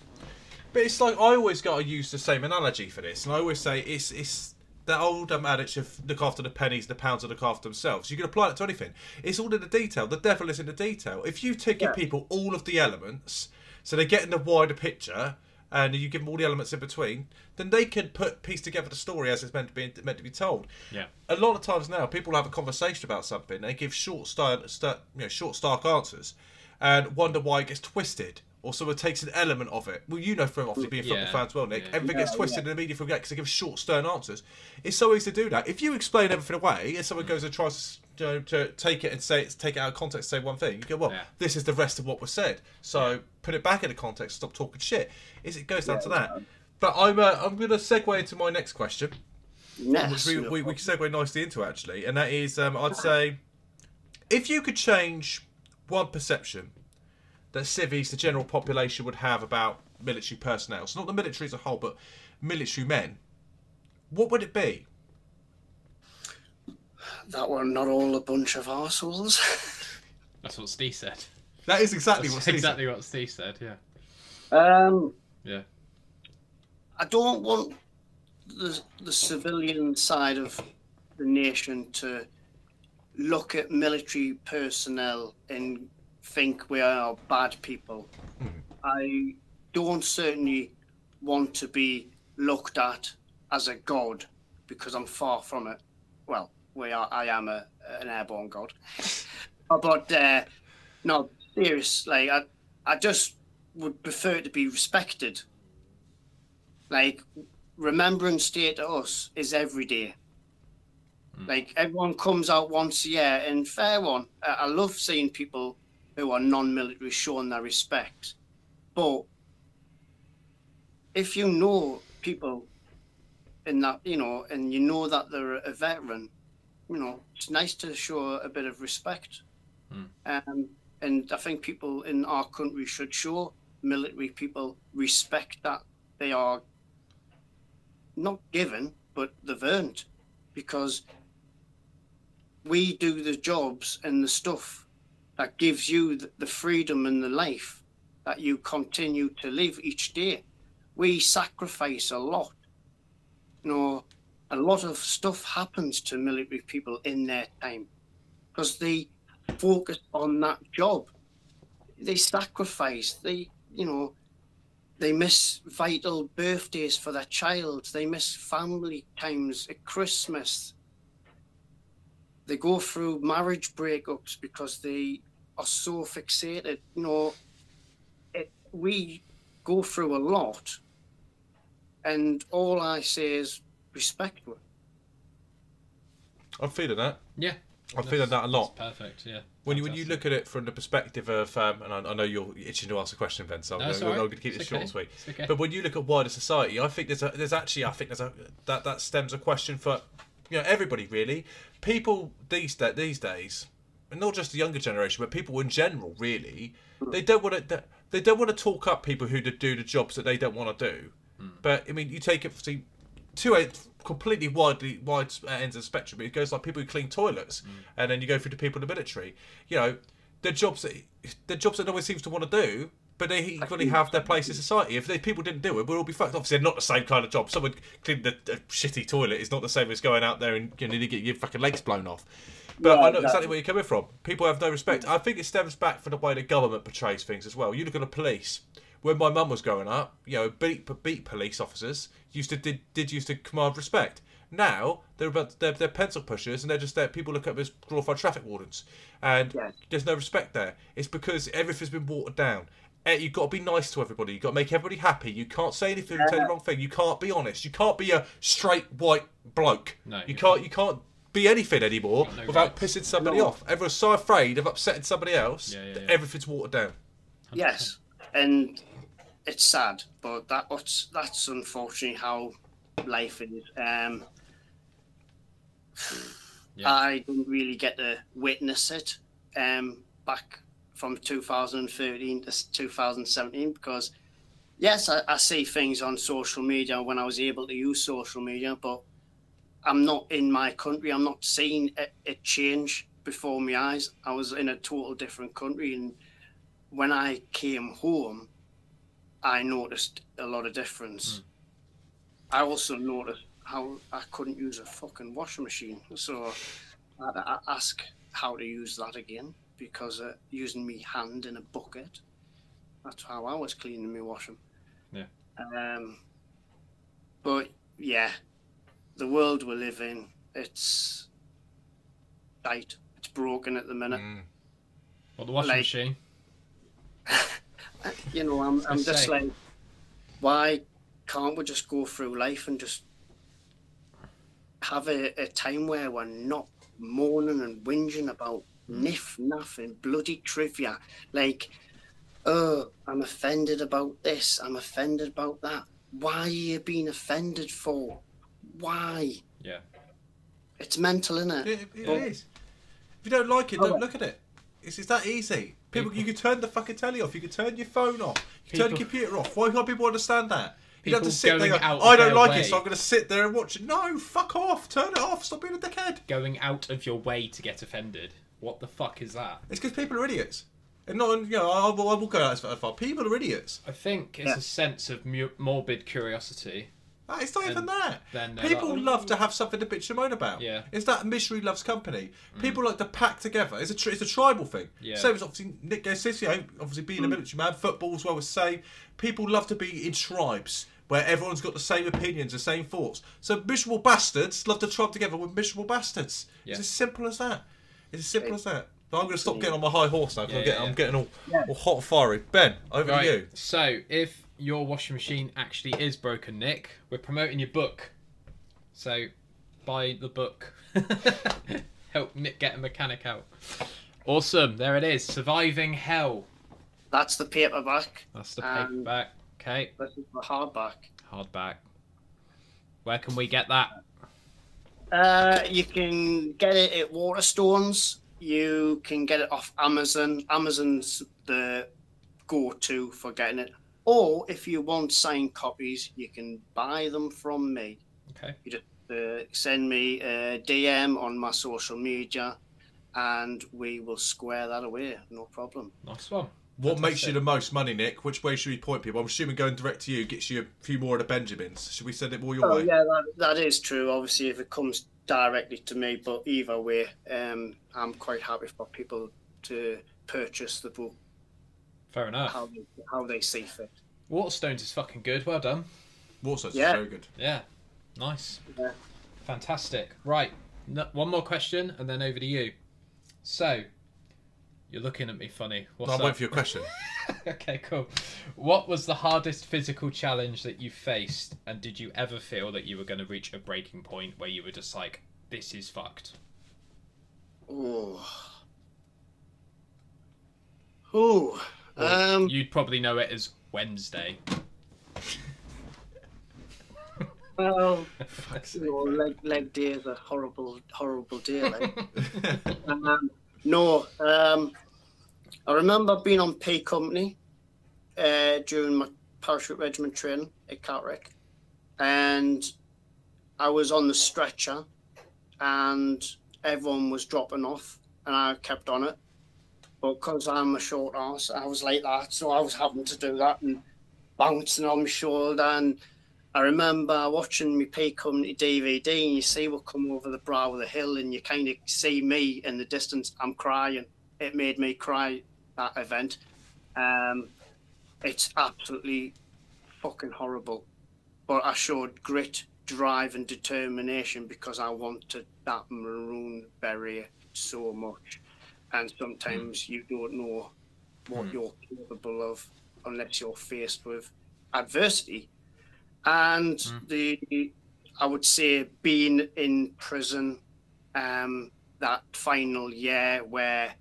But it's like I always got to use the same analogy for this, and I always say it's it's that old um, adage of look after the pennies, the pounds will look after themselves. You can apply it to anything. It's all in the detail. The devil is in the detail. If you take give Yeah. people all of the elements, so they get in the wider picture, and you give them all the elements in between, then they can put piece together the story as it's meant to be meant to be told. Yeah. A lot of times now, people have a conversation about something. They give short, stark, stark, you know, short, stark answers, and wonder why it gets twisted, or someone takes an element of it. Well, you know from obviously being football Yeah. fans, well, Nick, Yeah. everything gets Yeah, twisted in the media forget because they give short, stern answers. It's so easy to do that. If you explain everything away, and someone goes and tries to, you know, to take it and say it's take it out of context, say one thing, you go, well, Yeah. this is the rest of what was said. So put it back into context. Stop talking shit. Is it goes down to that. But I'm uh, I'm going to segue into my next question Yes. which we, we, we can segue nicely into actually, and that is, um, I'd say, if you could change one perception that civvies, the general population, would have about military personnel, so not the military as a whole, but military men, what would it be? That we're not all a bunch of arseholes. That's what Steve said. That is exactly That's what Steve exactly what Steve said. Yeah. um, Yeah. I don't want the the civilian side of the nation to look at military personnel and think we are bad people. I don't certainly want to be looked at as a god because I'm far from it. Well, we are. I am a an airborne god, but uh, no, seriously, I, I just would prefer it to be respected. Like Remembrance Day to us is every day. Like everyone comes out once a year, and fair one. I, I love seeing people who are non-military showing their respect. But if you know people in that, you know, and you know that they're a veteran, you know, it's nice to show a bit of respect. Um, and I think people in our country should show military people respect that they are not given, but they've earned, because we do the jobs and the stuff that gives you the freedom and the life that you continue to live each day. We sacrifice a lot. You know, a lot of stuff happens to military people in their time because they focus on that job. They sacrifice. They, you know, they miss vital birthdays for their child. They miss family times at Christmas. They go through marriage breakups because they are so fixated. You know, it, we go through a lot, and all I say is respect. her. I'm feeling that. Yeah. I'm feeling that a lot. That's perfect. Yeah. When you when you look at it from the perspective of, um, and I, I know you're itching to ask a question, Ben, so I'm No, going it's all right. to keep this It's short okay. and sweet. It's okay. But when you look at wider society, I think there's a, there's actually I think there's a that that stems a question for you know everybody really. People these da- these days, and not just the younger generation, but people in general, really, they don't want to they don't want to talk up people who do the jobs that they don't want to do. But I mean, you take it see, two a- completely widely wide uh, ends of the spectrum. It goes like people who clean toilets, mm. and then you go through to people in the military. You know, they're jobs that they're jobs that no one seems to want to do. But they equally have their place in society. If they, people didn't do it, we'd all be fucked. Obviously, they're not the same kind of job. Someone cleaning the a shitty toilet is not the same as going out there and you know, get your fucking legs blown off. But Yeah, I know exactly exactly. where you're coming from. People have no respect. I think it stems back from the way the government portrays things as well. You look at the police. When my mum was growing up, you know, beat beat police officers used to did, did used to command respect. Now they're about they're, they're pencil pushers and they're just there. People look at them as glorified traffic wardens, and Yes. there's no respect there. It's because everything's been watered down. Eh, You've got to be nice to everybody. You've got to make everybody happy. You can't say anything, say the wrong thing. You can't be honest. You can't be a straight white bloke. No, you you can't. You can't be anything anymore no without rights. pissing somebody No. off. Everyone's so afraid of upsetting somebody else Yeah, yeah, that everything's watered down. Yes, and it's sad, but that what's that's unfortunately how life is. Um, Yeah. I didn't really get to witness it um, back from 2013 to 2017 because yes, I, I see things on social media when I was able to use social media, but I'm not in my country. I'm not seeing it, it change before my eyes. I was in a total different country, and when I came home, I noticed a lot of difference. I also noticed how I couldn't use a fucking washing machine, so I had to ask how to use that again because uh, using me hand in a bucket. That's how I was cleaning my washing. Yeah. Um. But yeah, the world we live in, it's tight. It's broken at the minute. Well, the washing Like- machine. you know, I'm, I'm just like, why can't we just go through life and just have a, a time where we're not moaning and whinging about niff, naff, and bloody trivia? Like, oh, I'm offended about this, I'm offended about that. Why are you being offended for? Why? Yeah. It's mental, innit? It, it But- is. If you don't like it, Oh, don't look at it. It's, it's that easy. People, People- you can turn the fucking telly off. You can turn your phone off. You can turn the computer off. Why can't people understand that? You don't have to sit there. go, I don't like way. it, so I'm going to sit there and watch it. No, fuck off. Turn it off. Stop being a dickhead. Going out of your way to get offended. What the fuck is that? It's because people are idiots. And not, you know, I, I will I will go out as far. People are idiots. I think it's Yeah. a sense of mu- morbid curiosity. Ah, It's not even that. then People like, love to have something to bitch and moan about. Yeah. Mm. It's that misery loves company. People like to pack together. It's a tri- it's a tribal thing. Yeah. Same as obviously Nick Garcia, obviously being a military man, football as well was same. People love to be in tribes where everyone's got the same opinions, the same thoughts. So miserable bastards love to tribe together with miserable bastards. Yeah. It's as simple as that. It's as simple as that. But I'm going to stop getting on my high horse now. Yeah, I'm, getting, yeah, I'm getting all, all hot and fiery. Ben, over Right. to you. So, if your washing machine actually is broken, Nick, we're promoting your book. So, buy the book. Help Nick get a mechanic out. Awesome. There it is. Surviving Hell. That's the paperback. That's the Um, paperback. Okay. This is the hardback. Hardback. Where can we get that? Uh, you can get it at Waterstones. You can get it off Amazon. Amazon's the go-to for getting it. Or if you want signed copies, you can buy them from me. Okay. You just uh, send me a DM on my social media, and we will square that away. No problem. Nice one. What makes Fantastic. you the most money, Nick? Which way should we point people? I'm assuming going direct to you gets you a few more of the Benjamins. Should we send it more your way? Oh way? yeah, that, that is true. Obviously, if it comes directly to me, but either way, um, I'm quite happy for people to purchase the book Fair enough. how they, how they see fit. Waterstones is fucking good. Well done. Waterstones Yeah. very good. Yeah. Nice. Yeah. Fantastic. Right. No, one more question and then over to you. So, you're looking at me funny. What's I'm up? waiting for your question. okay, cool. What was the hardest physical challenge that you faced, and did you ever feel that you were going to reach a breaking point where you were just like, "This is fucked"? Ooh. Oh. Um. You'd probably know it as Wednesday. Well, you know, leg leg day is a horrible, horrible day. Like. um, no. Um. I remember being on P Company uh, during my parachute regiment training at Catterick, and I was on the stretcher, and everyone was dropping off, and I kept on it. But because I'm a short ass, I was like that, so I was having to do that and bouncing on my shoulder. And I remember watching me P Company DVD, and you see what come over the brow of the hill, and you kind of see me in the distance. I'm crying. It made me cry that event. Um, it's absolutely fucking horrible. But I showed grit, drive, and determination because I wanted that maroon beret so much. And sometimes hmm. you don't know what hmm. you're capable of unless you're faced with adversity. And hmm. the, I would say, being in prison, um, that final year where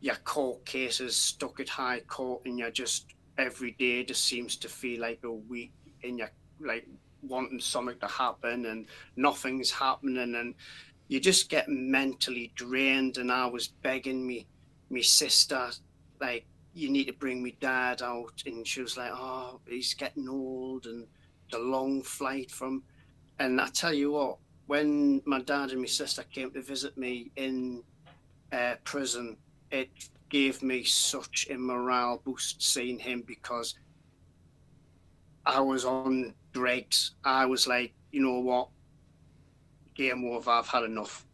your court case is stuck at high court and you're just every day just seems to feel like a week and you're like wanting something to happen and nothing's happening and you just get mentally drained and I was begging me me sister like you need to bring me dad out and she was like oh he's getting old and the long flight from and I tell you what when my dad and my sister came to visit me in uh, prison it gave me such a morale boost seeing him because I was on dregs. I was like, you know what, game over. I've had enough.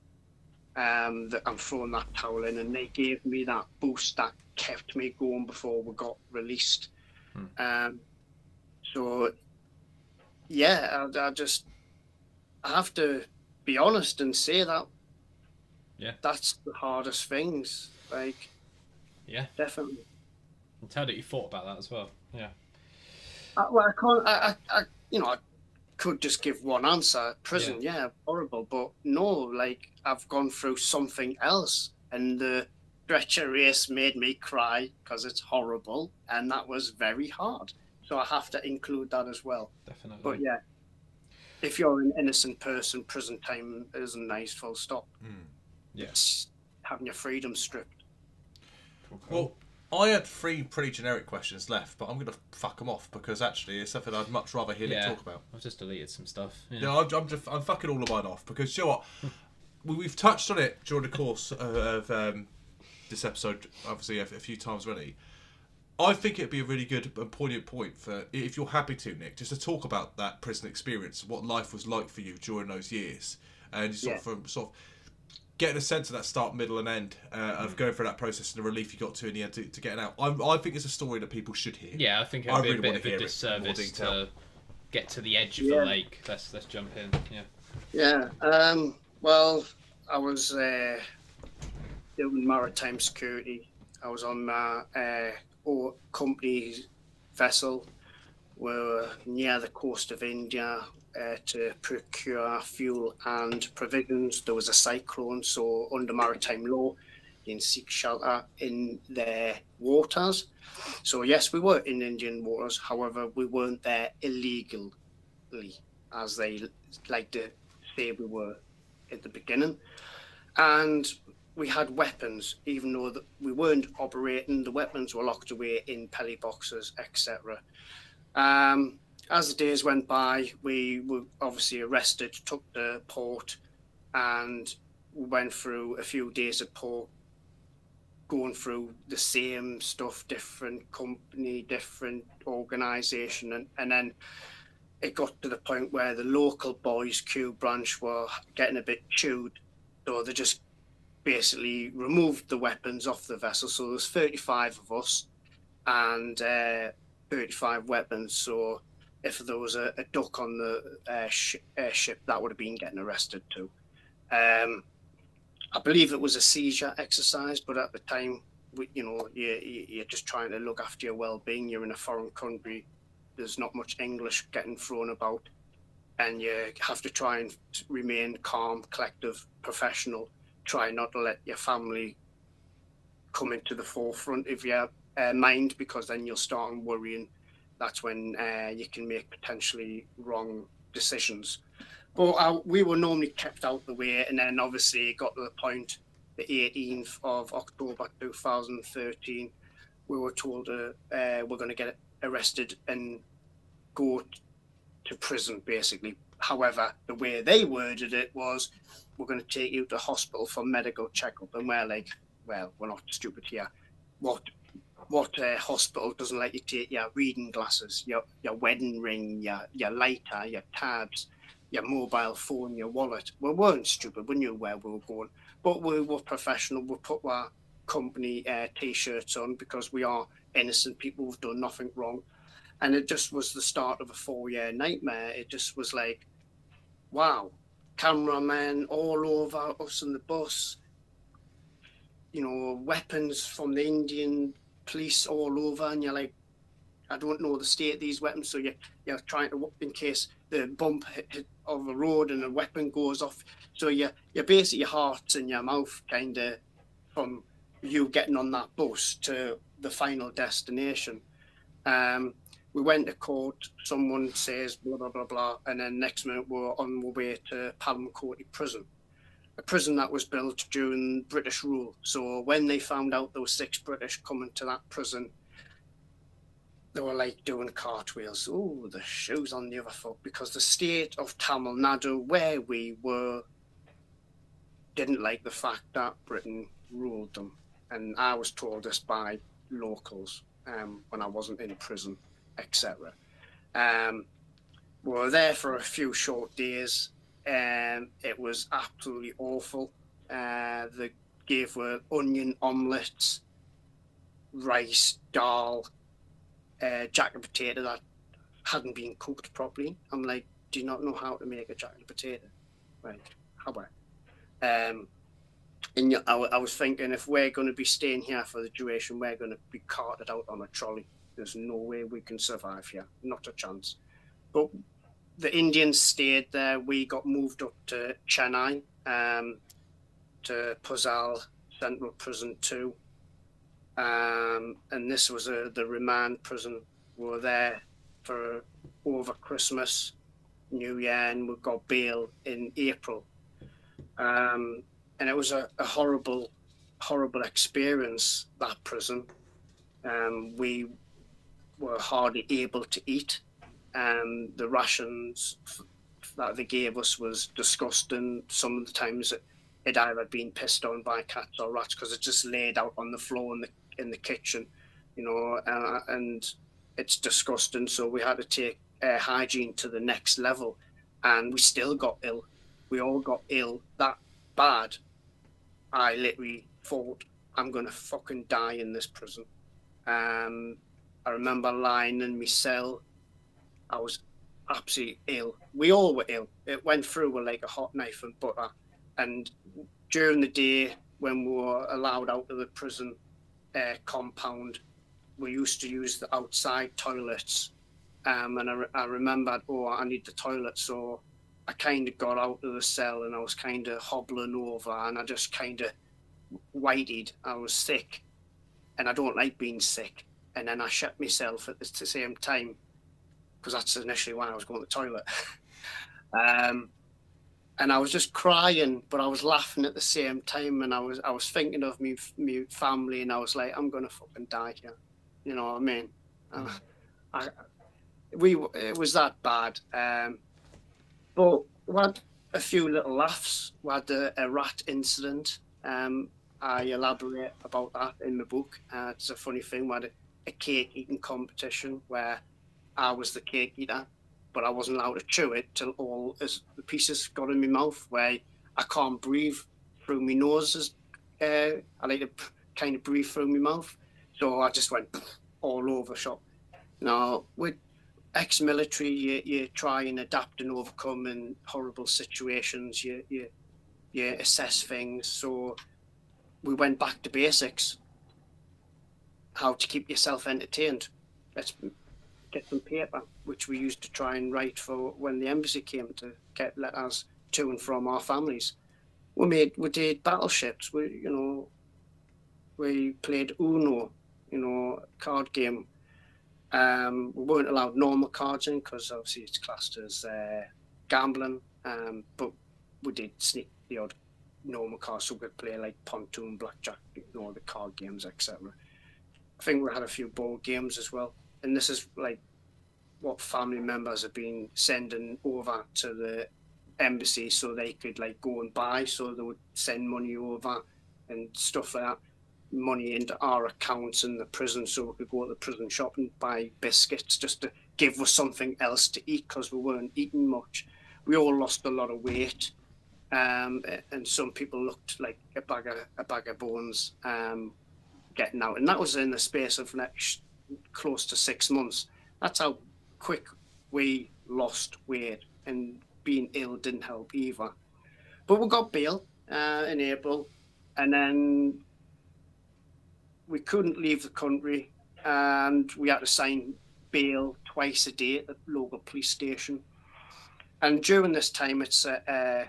Um, that I'm throwing that towel in, and they gave me that boost that kept me going before we got released. Um, so, yeah, I, I just I have to be honest and say that. Yeah. that's the hardest things. Like, Yeah, definitely. I'm tell that you thought about that as well. Yeah. I, well, I can't. I, I, I, you know, I could just give one answer. Prison, yeah. horrible. But no, like I've gone through something else, and the stretcher race made me cry because it's horrible, and that was very hard. So I have to include that as well. Definitely. But yeah, if you're an innocent person, prison time isn't nice. Full stop. Hmm. Yeah. Having your freedom stripped. Cool, cool. Well, I had three pretty generic questions left, but I'm going to fuck them off because actually it's something I'd much rather hear yeah. Nick talk about. I've just deleted some stuff. Yeah. Yeah, I'm, I'm just I'm fucking all of mine off because you know what, we, we've touched on it during the course of, of um, this episode, obviously a, a few times already. I think it'd be a really good and poignant point for if you're happy to, Nick, just to talk about that prison experience, what life was like for you during those years, and sort Yeah. of from sort of getting a sense of that start, middle, and end uh, of going through that process and the relief you got to in the end to, to getting out. I, I think it's a story that people should hear. Yeah, I think it I would be really a bit wanna of a hear it disservice to get to the edge of Yeah. the lake. Let's let's jump in. Yeah. Yeah. Um, well, I was uh, doing maritime security. I was on my uh, or company vessel. We were near the coast of India uh, to procure fuel and provisions. There was a cyclone, so under maritime law, you can seek shelter in their waters. So yes, we were in Indian waters. However, we weren't there illegally, as they like to say we were at the beginning. And we had weapons, even though we weren't operating. The weapons were locked away in Peli boxes, etc. Um, as the days went by, we were obviously arrested, took the port, and went through a few days at port, going through the same stuff, different company, different organisation, and, and then it got to the point where the local boys Q branch were getting a bit chewed, so they just basically removed the weapons off the vessel. So there's 35 of us and uh, 35 weapons. So if there was a, a duck on the uh, sh- airship, that would have been getting arrested too. Um, I believe it was a seizure exercise, but at the time you know, you, you're just trying to look after your well-being. You're in a foreign country. There's not much English getting thrown about, and you have to try and remain calm, collective, professional. Try not to let your family come into the forefront of your uh, mind because then you'll start worrying. That's when uh, you can make potentially wrong decisions. But uh, we were normally kept out the way, and then obviously got to the point, the 18th of October 2013, we were told uh, uh, we're going to get arrested and go to prison, basically. However, the way they worded it was, we're going to take you to hospital for medical checkup, and we're like, well, we're not stupid here. What what uh, hospital doesn't let you take your reading glasses, your your wedding ring, your your lighter, your tabs, your mobile phone, your wallet? We weren't stupid. We knew where we were going, but we were professional. We put our company uh, t-shirts on because we are innocent people who've done nothing wrong, and it just was the start of a four-year nightmare. It just was like, wow, cameramen all over us on the bus you know, weapons from the Indian police all over, and you're like, I don't know the state of these weapons, so you're, you're trying to, in case the bump of a road and the weapon goes off. So you're, you're basically your heart's in your mouth, kind of, from you getting on that bus to the final destination. Um, we went to court, someone says blah, blah, blah, blah, and then next minute we're on our way to Palayamkottai Prison a prison that was built during British rule. So when they found out were six British coming to that prison, they were like doing cartwheels. Oh, the shoes on the other foot because the state of Tamil Nadu, where we were, didn't like the fact that Britain ruled them, and I was told this by locals um, when I wasn't in prison, etc. Um, we were there for a few short days um, it was absolutely awful. Uh, the gave were onion omelets, rice, dal, uh, jacket potato that hadn't been cooked properly. I'm like, do you not know how to make a jacket potato? Right, how about? Um, and I, I was thinking, if we're going to be staying here for the duration, we're going to be carted out on a trolley. There's no way we can survive here, not a chance. But the Indians stayed there. We got moved up to Chennai, um, to Puzhal Central Prison 2. Um, and this was a, the remand prison. We were there for over Christmas, New Year, and we got bail in April. Um, and it was a, a, horrible, horrible experience, that prison. Um, we were hardly able to eat and the rations that they gave us was disgusting. Some of the times it, it either been pissed on by cats or rats because it just laid out on the floor in the in the kitchen, you know, uh, and it's disgusting. So we had to take uh, hygiene to the next level, and we still got ill. We all got ill that bad. I literally thought I'm gonna fucking die in this prison. Um, I remember lying in my cell I was absolutely ill. We all were ill. It went through with like a hot knife and butter. And during the day, when we were allowed out of the prison uh, compound, we used to use the outside toilets. Um, and I, I remembered, oh, I need the toilet. So I kind of got out of the cell and I was kind of hobbling over and I just kind of waited. I was sick and I don't like being sick. And then I shut myself at the same time because that's initially when I was going to the toilet. um, and I was just crying, but I was laughing at the same time, and I was I was thinking of me me family, and I was like, I'm gonna fucking die here, you know what I mean? Uh, I, we it was that bad, um, but we had a few little laughs. We had a, a rat incident. Um, I elaborate about that in the book. Uh, it's a funny thing. We had a, a cake eating competition where I was the cake eater, but I wasn't allowed to chew it till all as the pieces got in my mouth where I can't breathe through my nose. As, uh, I like to kind of breathe through my mouth. So I just went all over shop. Now, with ex-military, you, you try and adapt and overcome in horrible situations. You, you, you assess things. So we went back to basics. how to keep yourself entertained. Let's get some paper, which we used to try and write for when the embassy came to get letters to and from our families. We made we did battleships. We you know we played Uno, you know, card game. Um, we weren't allowed normal cards in because obviously it's classed as uh, gambling. Um, but we did sneak the odd normal cards, so we could play like pontoon, blackjack, you know, the card games, etc. I think we had a few board games as well, and this is like what family members have been sending over to the embassy so they could like go and buy, so they would send money over and stuff like that money into our accounts in the prison so we could go to the prison shop and buy biscuits just to give us something else to eat because we weren't eating much. We all lost a lot of weight, um, and some people looked like a bag of a bag of bones um, getting out, and that was in the space of next close to six months. That's how quick we lost weight, and being ill didn't help either. But we got bail uh, in April, and then we couldn't leave the country and we had to sign bail twice a day at the local police station. And during this time, it's a, a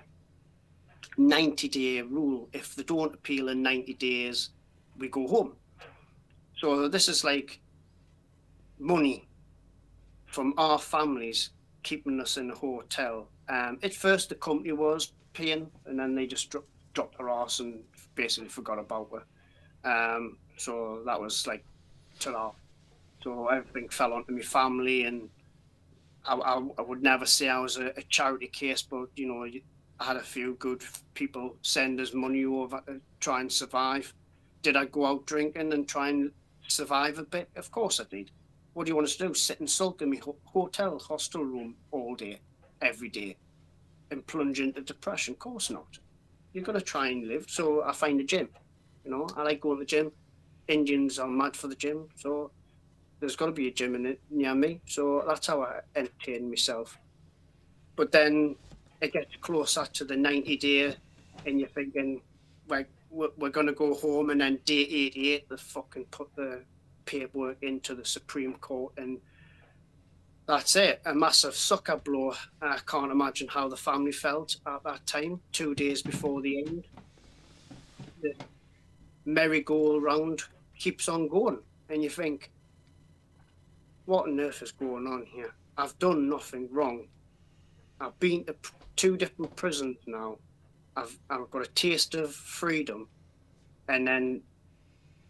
90 day rule. If they don't appeal in 90 days, we go home. So this is like money from our families keeping us in a hotel. Um, at first, the company was paying, and then they just dro- dropped their ass and basically forgot about it. Um, so that was like that. So everything fell onto my family, and I, I, I would never say I was a, a, charity case, but you know, I had a few good people send us money over to try and survive. Did I go out drinking and try and survive a bit? Of course I did. What do you want us to do? Sit and sulk in my hotel, hostel room all day, every day, and plunge into depression? Of course not. You're going to try and live. So I find a gym. You know, I like going to the gym. Indians are mad for the gym, so there's got to be a gym in it near me. So that's how I entertain myself. But then it gets closer to the 90 day, and you're thinking, like, we're, we're going to go home, and then day 88, they fucking put the paperwork into the Supreme Court, and that's it. A massive sucker blow. I can't imagine how the family felt at that time, two days before the end. The merry-go-round keeps on going. And you think, what on earth is going on here? I've done nothing wrong. I've been to two different prisons now. I've, I've got a taste of freedom. And then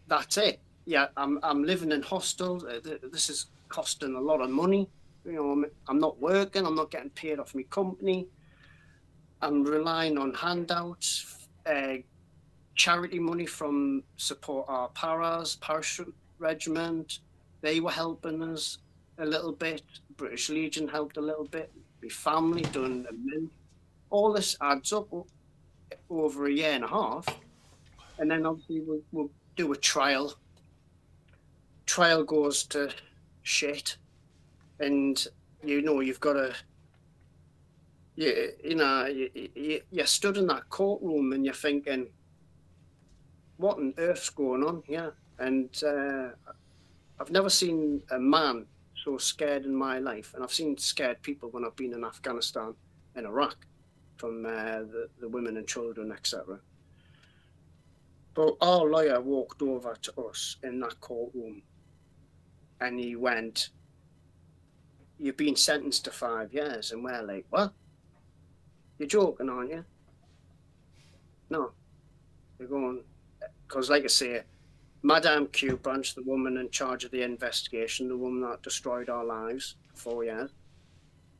that's it. Yeah, I'm, I'm living in hostels. Uh, this is costing a lot of money. You know, I'm, I'm not working. I'm not getting paid off my company. I'm relying on handouts, uh, charity money from support our paras, parachute regiment. They were helping us a little bit. British Legion helped a little bit. My family done a mint. All this adds up over a year and a half, and then obviously we'll, we'll do a trial. Trial goes to shit, and you know you've got to you, you know, you, you, you're stood in that courtroom and you're thinking, what on earth's going on here? And uh, I've never seen a man so scared in my life, and I've seen scared people when I've been in Afghanistan and Iraq, from uh, the, the women and children, etc. But our lawyer walked over to us in that courtroom, and he went, "You've been sentenced to five years," and we're like, "What? You're joking, aren't you?" No. They're going, because, like I say, Madame Q Branch, the woman in charge of the investigation, the woman that destroyed our lives for years,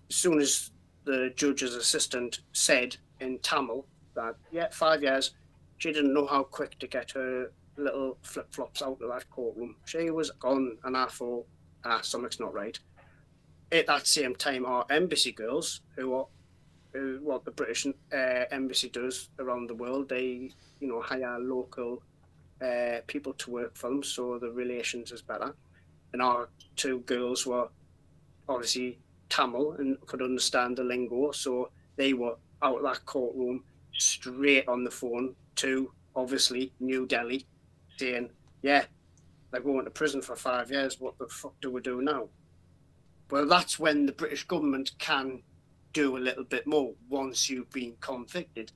as soon as the judge's assistant said in Tamil that, yeah, five years, she didn't know how quick to get her little flip flops out of that courtroom. She was gone, and I thought, ah, something's not right. At that same time, our embassy girls, who are who, what the British uh, embassy does around the world, they, you know, hire local uh, people to work for them, so the relations is better. And our two girls were obviously Tamil and could understand the lingo, so they were out of that courtroom straight on the phone to obviously New Delhi, saying, "Yeah, they're going to prison for five years. What the fuck do we do now? Well, that's when the British government can do a little bit more once you've been convicted.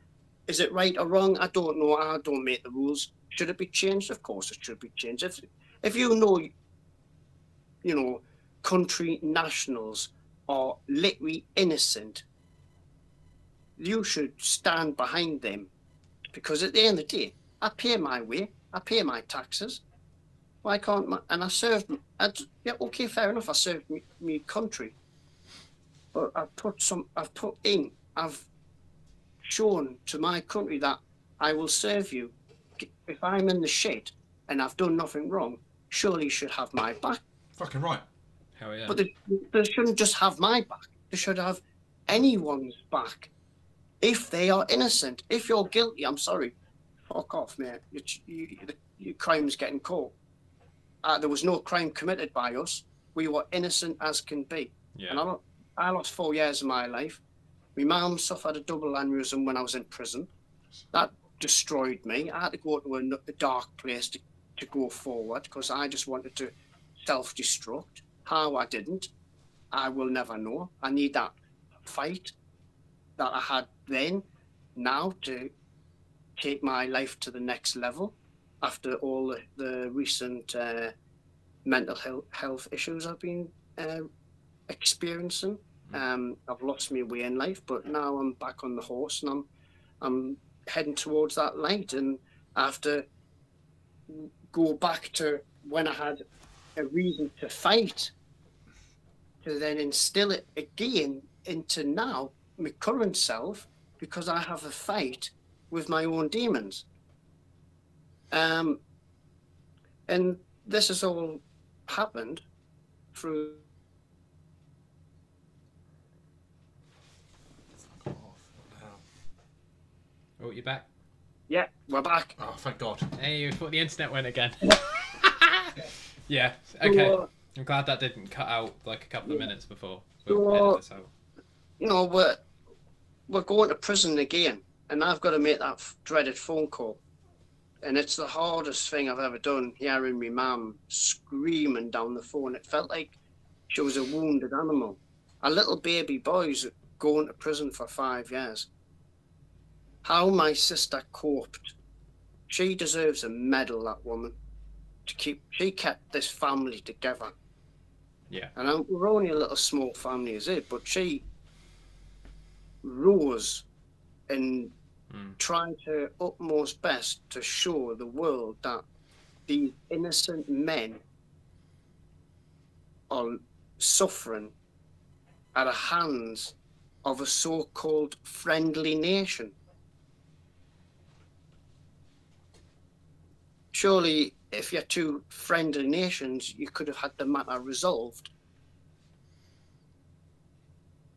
Is it right or wrong? I don't know. I don't make the rules. Should it be changed? Of course, it should be changed. If if you know, you know, country nationals are literally innocent, you should stand behind them, because at the end of the day, I pay my way. I pay my taxes. Why can't my, and I served, I, yeah, okay, fair enough, I served me, me country. But I've put some, I've put in, I've shown to my country that I will serve you. If I'm in the shit and I've done nothing wrong, surely you should have my back. Fucking right. Hell yeah. But they, they shouldn't just have my back. They should have anyone's back. If they are innocent, if you're guilty, I'm sorry, fuck off, mate. You, you, your crime's getting caught. Uh, there was no crime committed by us. We were innocent as can be. yeah. And I, I lost four years of my life. My mum suffered a double aneurysm when I was in prison. That destroyed me. I had to go to a, a dark place to, to go forward because I just wanted to self destruct. How I didn't, I will never know. I need that fight that I had then, now to take my life to the next level after all the, the recent uh, mental health, health issues I've been uh, experiencing. Um, I've lost my way in life, but now I'm back on the horse and I'm I'm heading towards that light. And I have to go back to when I had a reason to fight, to then instill it again into now my current self, because I have a fight with my own demons. Um, and this has all happened through Oh, what the hell? Oh, you're back. yeah, we're back. Oh, thank God. Hey, I thought the internet went again. yeah. Okay. So, uh, I'm glad that didn't cut out like a couple of minutes before. So, We'll uh, edit this out. you know, we're we're going to prison again, and I've got to make that f- dreaded phone call, and it's the hardest thing I've ever done. Hearing my mum screaming down the phone, it felt like she was a wounded animal. A little baby boy's going to prison for five years. How my sister coped. She deserves a medal, that woman. To keep, she kept this family together. Yeah. And we're only a little small family as it, but she rose and Mm. tried her utmost best to show the world that these innocent men are suffering at the hands of a so-called friendly nation. Surely, if you're two friendly nations, you could have had the matter resolved.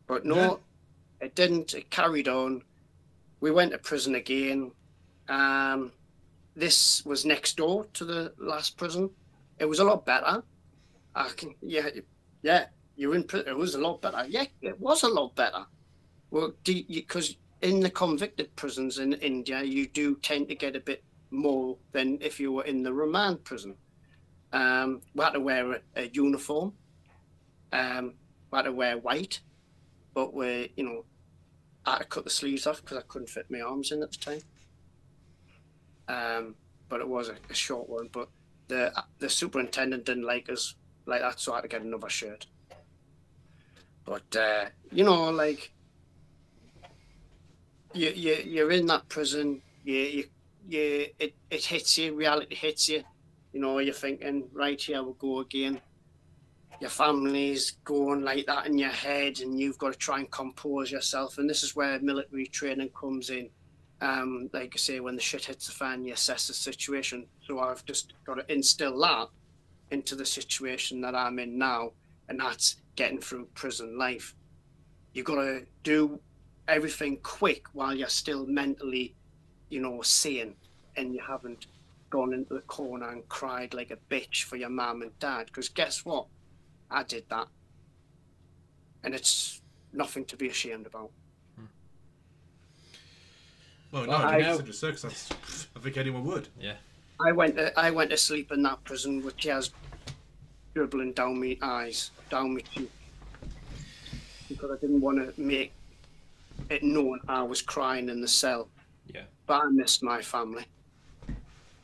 But no, Yeah. it didn't. It carried on. We went to prison again. Um, this was next door to the last prison. It was a lot better. I can, yeah, yeah. You're in prison. It was a lot better. Yeah, it was a lot better. Well, because in the convicted prisons in India, you do tend to get a bit more than if you were in the remand prison. Um, we had to wear a, a uniform. Um, we had to wear white, but we, you know, I had to cut the sleeves off because I couldn't fit my arms in at the time. Um, but it was a, a short one. But the the superintendent didn't like us like that, so I had to get another shirt. But uh, you know, like you you you're in that prison. You you, you it, it hits you. Reality hits you. You know, you're thinking, right here we go again. Your family's going like that in your head, and you've got to try and compose yourself. And this is where military training comes in. Um, like I say, when the shit hits the fan, you assess the situation. So I've just got to instill that into the situation that I'm in now, and that's getting through prison life. You've got to do everything quick while you're still mentally, you know, sane, and you haven't gone into the corner and cried like a bitch for your mum and dad. Because guess what? I did that, and it's nothing to be ashamed about. Hmm. Well, no, I I don't circumstances. I think anyone would. Yeah. I went to, I went to sleep in that prison with tears dribbling down my eyes, down my cheek, because I didn't want to make it known I was crying in the cell. Yeah. But I missed my family.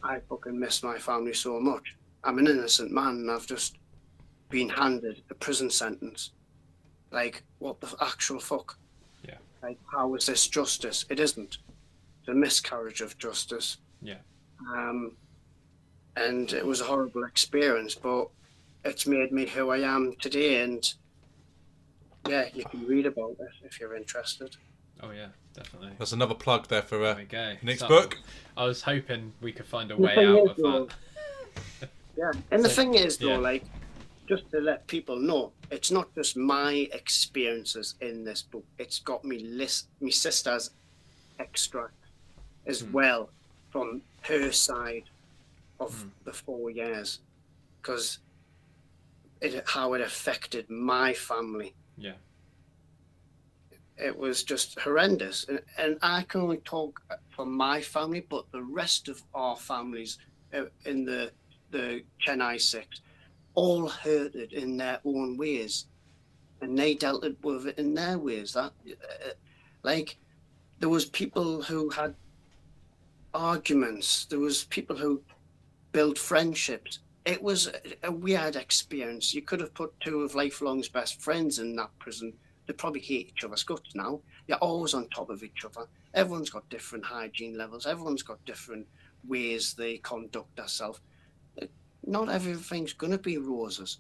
I fucking missed my family so much. I'm an innocent man and I've just been handed a prison sentence. Like, what the actual fuck? Yeah. Like, how is this justice? It isn't. It's a miscarriage of justice. Yeah. Um, and it was a horrible experience, but it's made me who I am today. And yeah, you can read about it if you're interested. Oh yeah, definitely. There's another plug there for uh, There we. Nick's So- book. I was hoping we could find a way out is, of that. Yeah, and the thing is, though, yeah. like, just to let people know, it's not just my experiences in this book. It's got me list, my sister's extract as Hmm. well from her side of Hmm. the four years, because it how it affected my family. Yeah. It was just horrendous, and, and I can only talk for my family, but the rest of our families uh, in the the Chennai Six all heard it in their own ways, and they dealt it with it in their ways. That, uh, like, there was people who had arguments. There was people who built friendships. It was a, weird experience. You could have put two of lifelong's best friends in that prison. They probably hate each other's guts now. You're always on top of each other. Everyone's got different hygiene levels. Everyone's got different ways they conduct themselves not everything's going to be roses.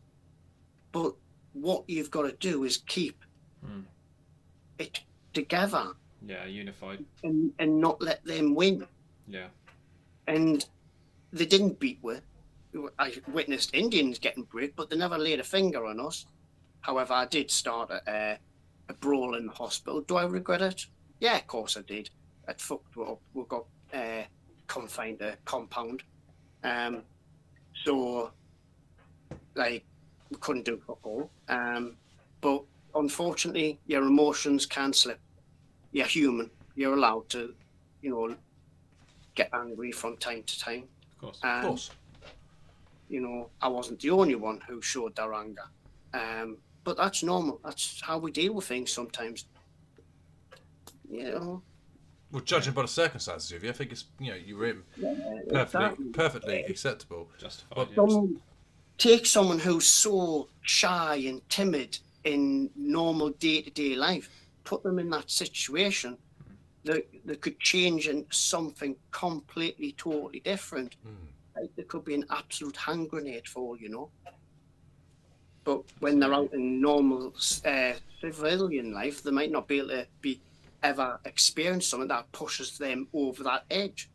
But what you've got to do is keep Hmm. it together Yeah, unified. and, and not let them win. Yeah. And they didn't beat with. I witnessed Indians getting bricked, but they never laid a finger on us. However, I did start a, a, a brawl in the hospital. Do I regret it? Yeah, of course I did. It fucked up. We got uh, confined to compound. Um, so, like, we couldn't do fuck all. Um, but unfortunately, your emotions can slip. You're human. You're allowed to, you know, get angry from time to time. Of course. And, Of course. you know, I wasn't the only one who showed their anger. Um, but that's normal. That's how we deal with things sometimes. You know, Well, judging by the circumstances of you, I think it's you know you were in perfectly exactly. perfectly acceptable. Justified. Well, yeah. Someone, take someone who's so shy and timid in normal day to day life, put them in that situation, they, they could change into something completely, totally different. Like, there could be an absolute hand grenade for all you know. But when they're out in normal uh, civilian life, they might not be able to be ever experience something that pushes them over that edge.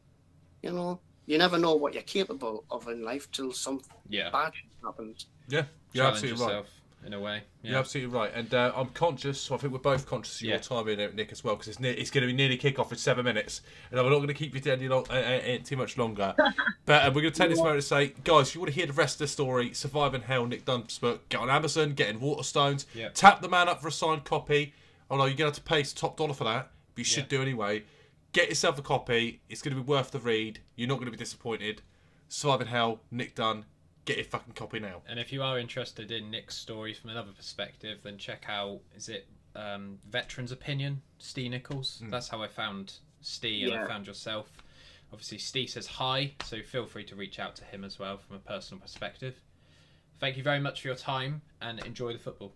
You know, you never know what you're capable of in life till something Yeah. bad happens. Yeah, you're Challenge absolutely right. in a way. Yeah. You're absolutely right, and uh, I'm conscious. So I think we're both conscious of your Yeah. time in it, Nick, as well, because it's, ne- it's going to be nearly kick off in seven minutes, and I'm not going to keep you any long, uh, uh, uh, too much longer. but uh, we're going to take this moment to say, guys, if you want to hear the rest of the story, Surviving Hell, Nick Dunn's book, get on Amazon, get in Waterstones, Yeah. tap the man up for a signed copy. Although you're going to have to pay top dollar for that, but you should Yeah. do anyway. Get yourself a copy. It's going to be worth the read. You're not going to be disappointed. Surviving Hell, Nick Dunn. Get your fucking copy now. And if you are interested in Nick's story from another perspective, then check out is it um, Veterans Opinion, Steve Nichols. That's how I found Steve and I found yourself. Obviously, Steve says hi, so feel free to reach out to him as well from a personal perspective. Thank you very much for your time and enjoy the football.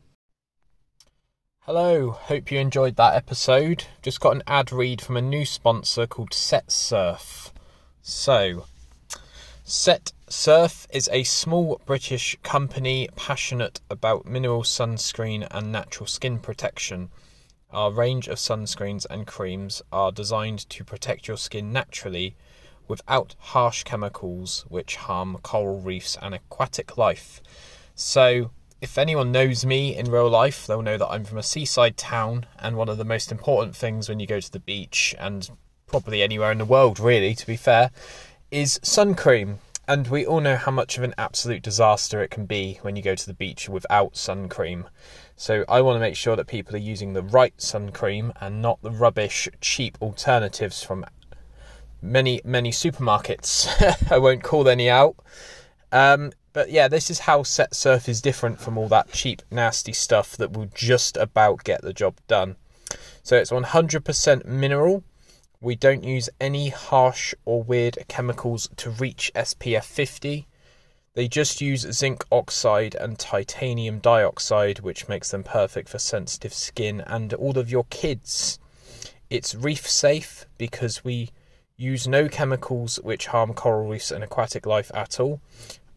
Hello, hope you enjoyed that episode. Just got an ad read from a new sponsor called Set Surf. So, Set Surf is a small British company passionate about mineral sunscreen and natural skin protection. Our range of sunscreens and creams are designed to protect your skin naturally without harsh chemicals which harm coral reefs and aquatic life. So, if anyone knows me in real life, they'll know that I'm from a seaside town, and one of the most important things when you go to the beach, and probably anywhere in the world, really, to be fair, is sun cream. And we all know how much of an absolute disaster it can be when you go to the beach without sun cream. So I want to make sure that people are using the right sun cream and not the rubbish, cheap alternatives from many many supermarkets. I won't call any out. Um, but yeah, this is how Set Surf is different from all that cheap, nasty stuff that will just about get the job done. So it's 100% mineral. We don't use any harsh or weird chemicals to reach SPF 50. They just use zinc oxide and titanium dioxide, which makes them perfect for sensitive skin and all of your kids. It's reef safe because we use no chemicals which harm coral reefs and aquatic life at all.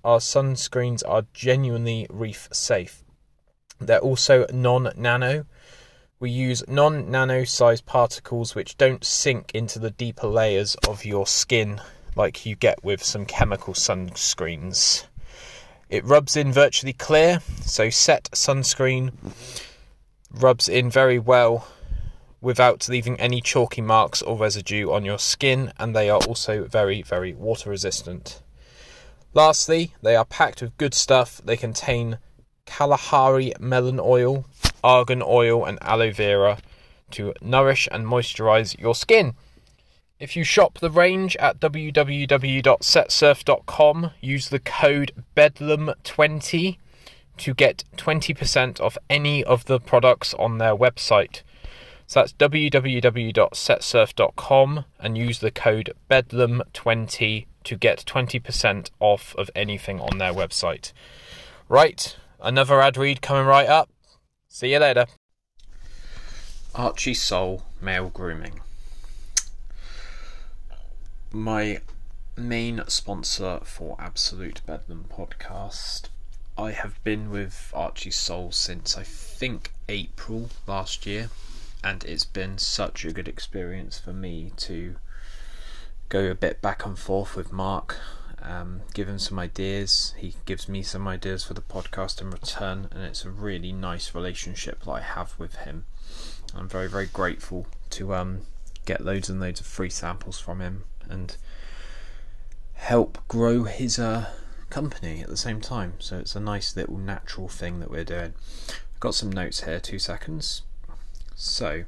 Our sunscreens are genuinely reef safe. They're also non nano. We use non nano sized particles which don't sink into the deeper layers of your skin like you get with some chemical sunscreens. It rubs in virtually clear, so set sunscreen rubs in very well without leaving any chalky marks or residue on your skin, and they are also very, very water resistant. Lastly, they are packed with good stuff. They contain Kalahari melon oil, argan oil, and aloe vera to nourish and moisturize your skin. If you shop the range at www.setsurf.com, use the code BEDLAM20 to get 20% off any of the products on their website. So that's www.setsurf.com and use the code BEDLAM20 to get 20% off of anything on their website. Right, another ad read coming right up. See you later. Archie Soul Male Grooming. My main sponsor for Absolute Bedlam podcast. I have been with Archie Soul since I think April last year, and it's been such a good experience for me to go a bit back and forth with Mark, um, give him some ideas. He gives me some ideas for the podcast in return, and it's a really nice relationship that I have with him. I'm very, very grateful to um, get loads and loads of free samples from him and help grow his uh, company at the same time. So it's a nice little natural thing that we're doing. I've got some notes here, two seconds. So,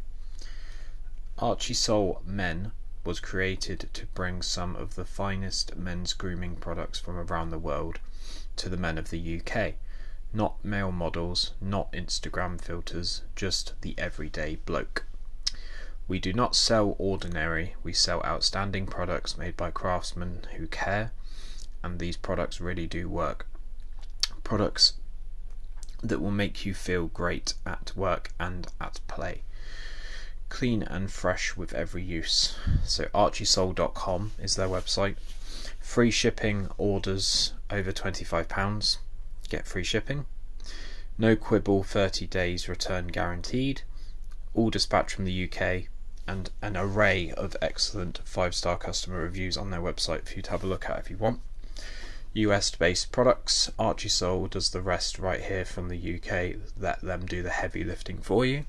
Archie Soul Men was created to bring some of the finest men's grooming products from around the world to the men of the UK. Not male models, not Instagram filters, just the everyday bloke. We do not sell ordinary, we sell outstanding products made by craftsmen who care, and these products really do work. Products that will make you feel great at work and at play clean and fresh with every use. So archiesoul.com is their website. Free shipping orders over £25. Get free shipping. No quibble 30 days return guaranteed. All dispatch from the UK and an array of excellent 5-star customer reviews on their website for you to have a look at if you want. US based products. Archie Soul does the rest right here from the UK. Let them do the heavy lifting for you.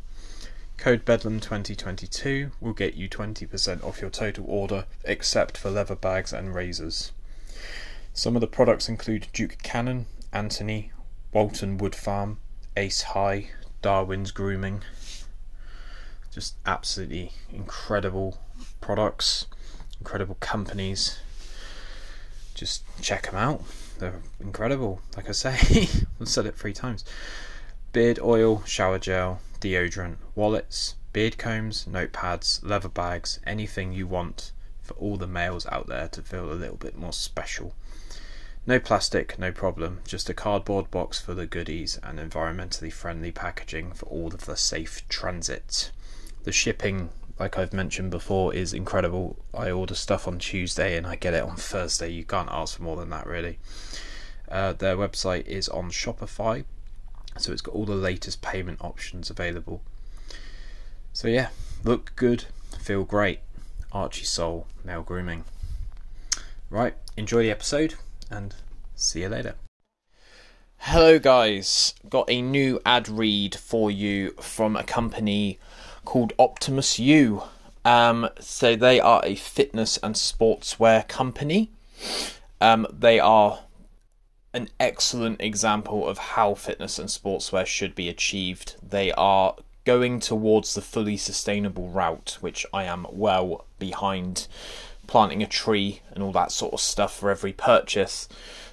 Code Bedlam2022 will get you 20% off your total order, except for leather bags and razors. Some of the products include Duke Cannon, Anthony, Walton Wood Farm, Ace High, Darwin's Grooming. Just absolutely incredible products, incredible companies. Just check them out. They're incredible. Like I say, I've said it three times. Beard oil, shower gel, deodorant, wallets, beard combs, notepads, leather bags, anything you want for all the males out there to feel a little bit more special. No plastic, no problem, just a cardboard box full of goodies and environmentally friendly packaging for all of the safe transit. The shipping, like I've mentioned before, is incredible. I order stuff on Tuesday and I get it on Thursday. You can't ask for more than that, really. Uh, their website is on Shopify, so it's got all the latest payment options available. So yeah, look good, feel great. Archie Soul Male Grooming. Right, enjoy the episode and see you later. Hello, guys. Got a new ad read for you from a company called Optimus U. Um, so they are a fitness and sportswear company. Um, they are an excellent example of how fitness and sportswear should be achieved. They are going towards the fully sustainable route, which I am well behind planting a tree and all that sort of stuff for every purchase.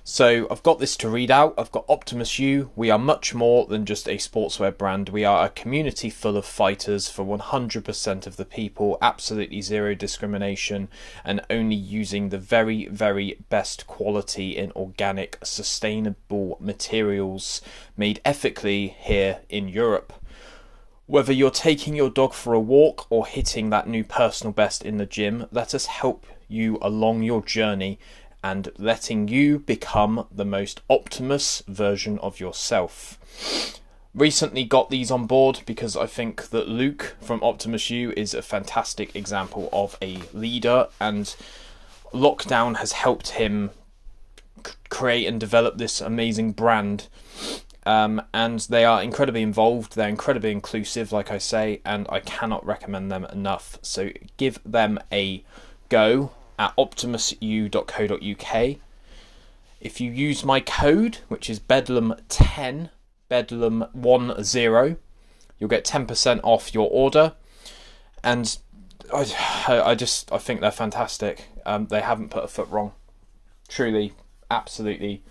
So I've got this to read out. I've got Optimus U. We are much more than just a sportswear brand. We are a community full of fighters for 100% of the people, absolutely zero discrimination, and only using the very, very best quality in organic, sustainable materials made ethically here in Europe. Whether you're taking your dog for a walk or hitting that new personal best in the gym, let us help you along your journey and letting you become the most Optimus version of yourself. Recently got these on board because I think that Luke from Optimus U is a fantastic example of a leader, and lockdown has helped him create and develop this amazing brand. Um, and they are incredibly involved. They're incredibly inclusive, like I say, and I cannot recommend them enough. So give them a go at optimusu.co.uk. If you use my code, which is Bedlam10, Bedlam10, you'll get 10% off your order. And I, I just I think they're fantastic. Um, they haven't put a foot wrong. Truly, absolutely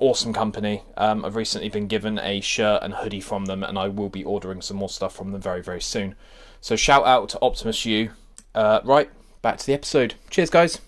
awesome company. Um, I've recently been given a shirt and hoodie from them, and I will be ordering some more stuff from them very, very soon. So shout out to Optimus U. Uh, right, back to the episode. Cheers, guys.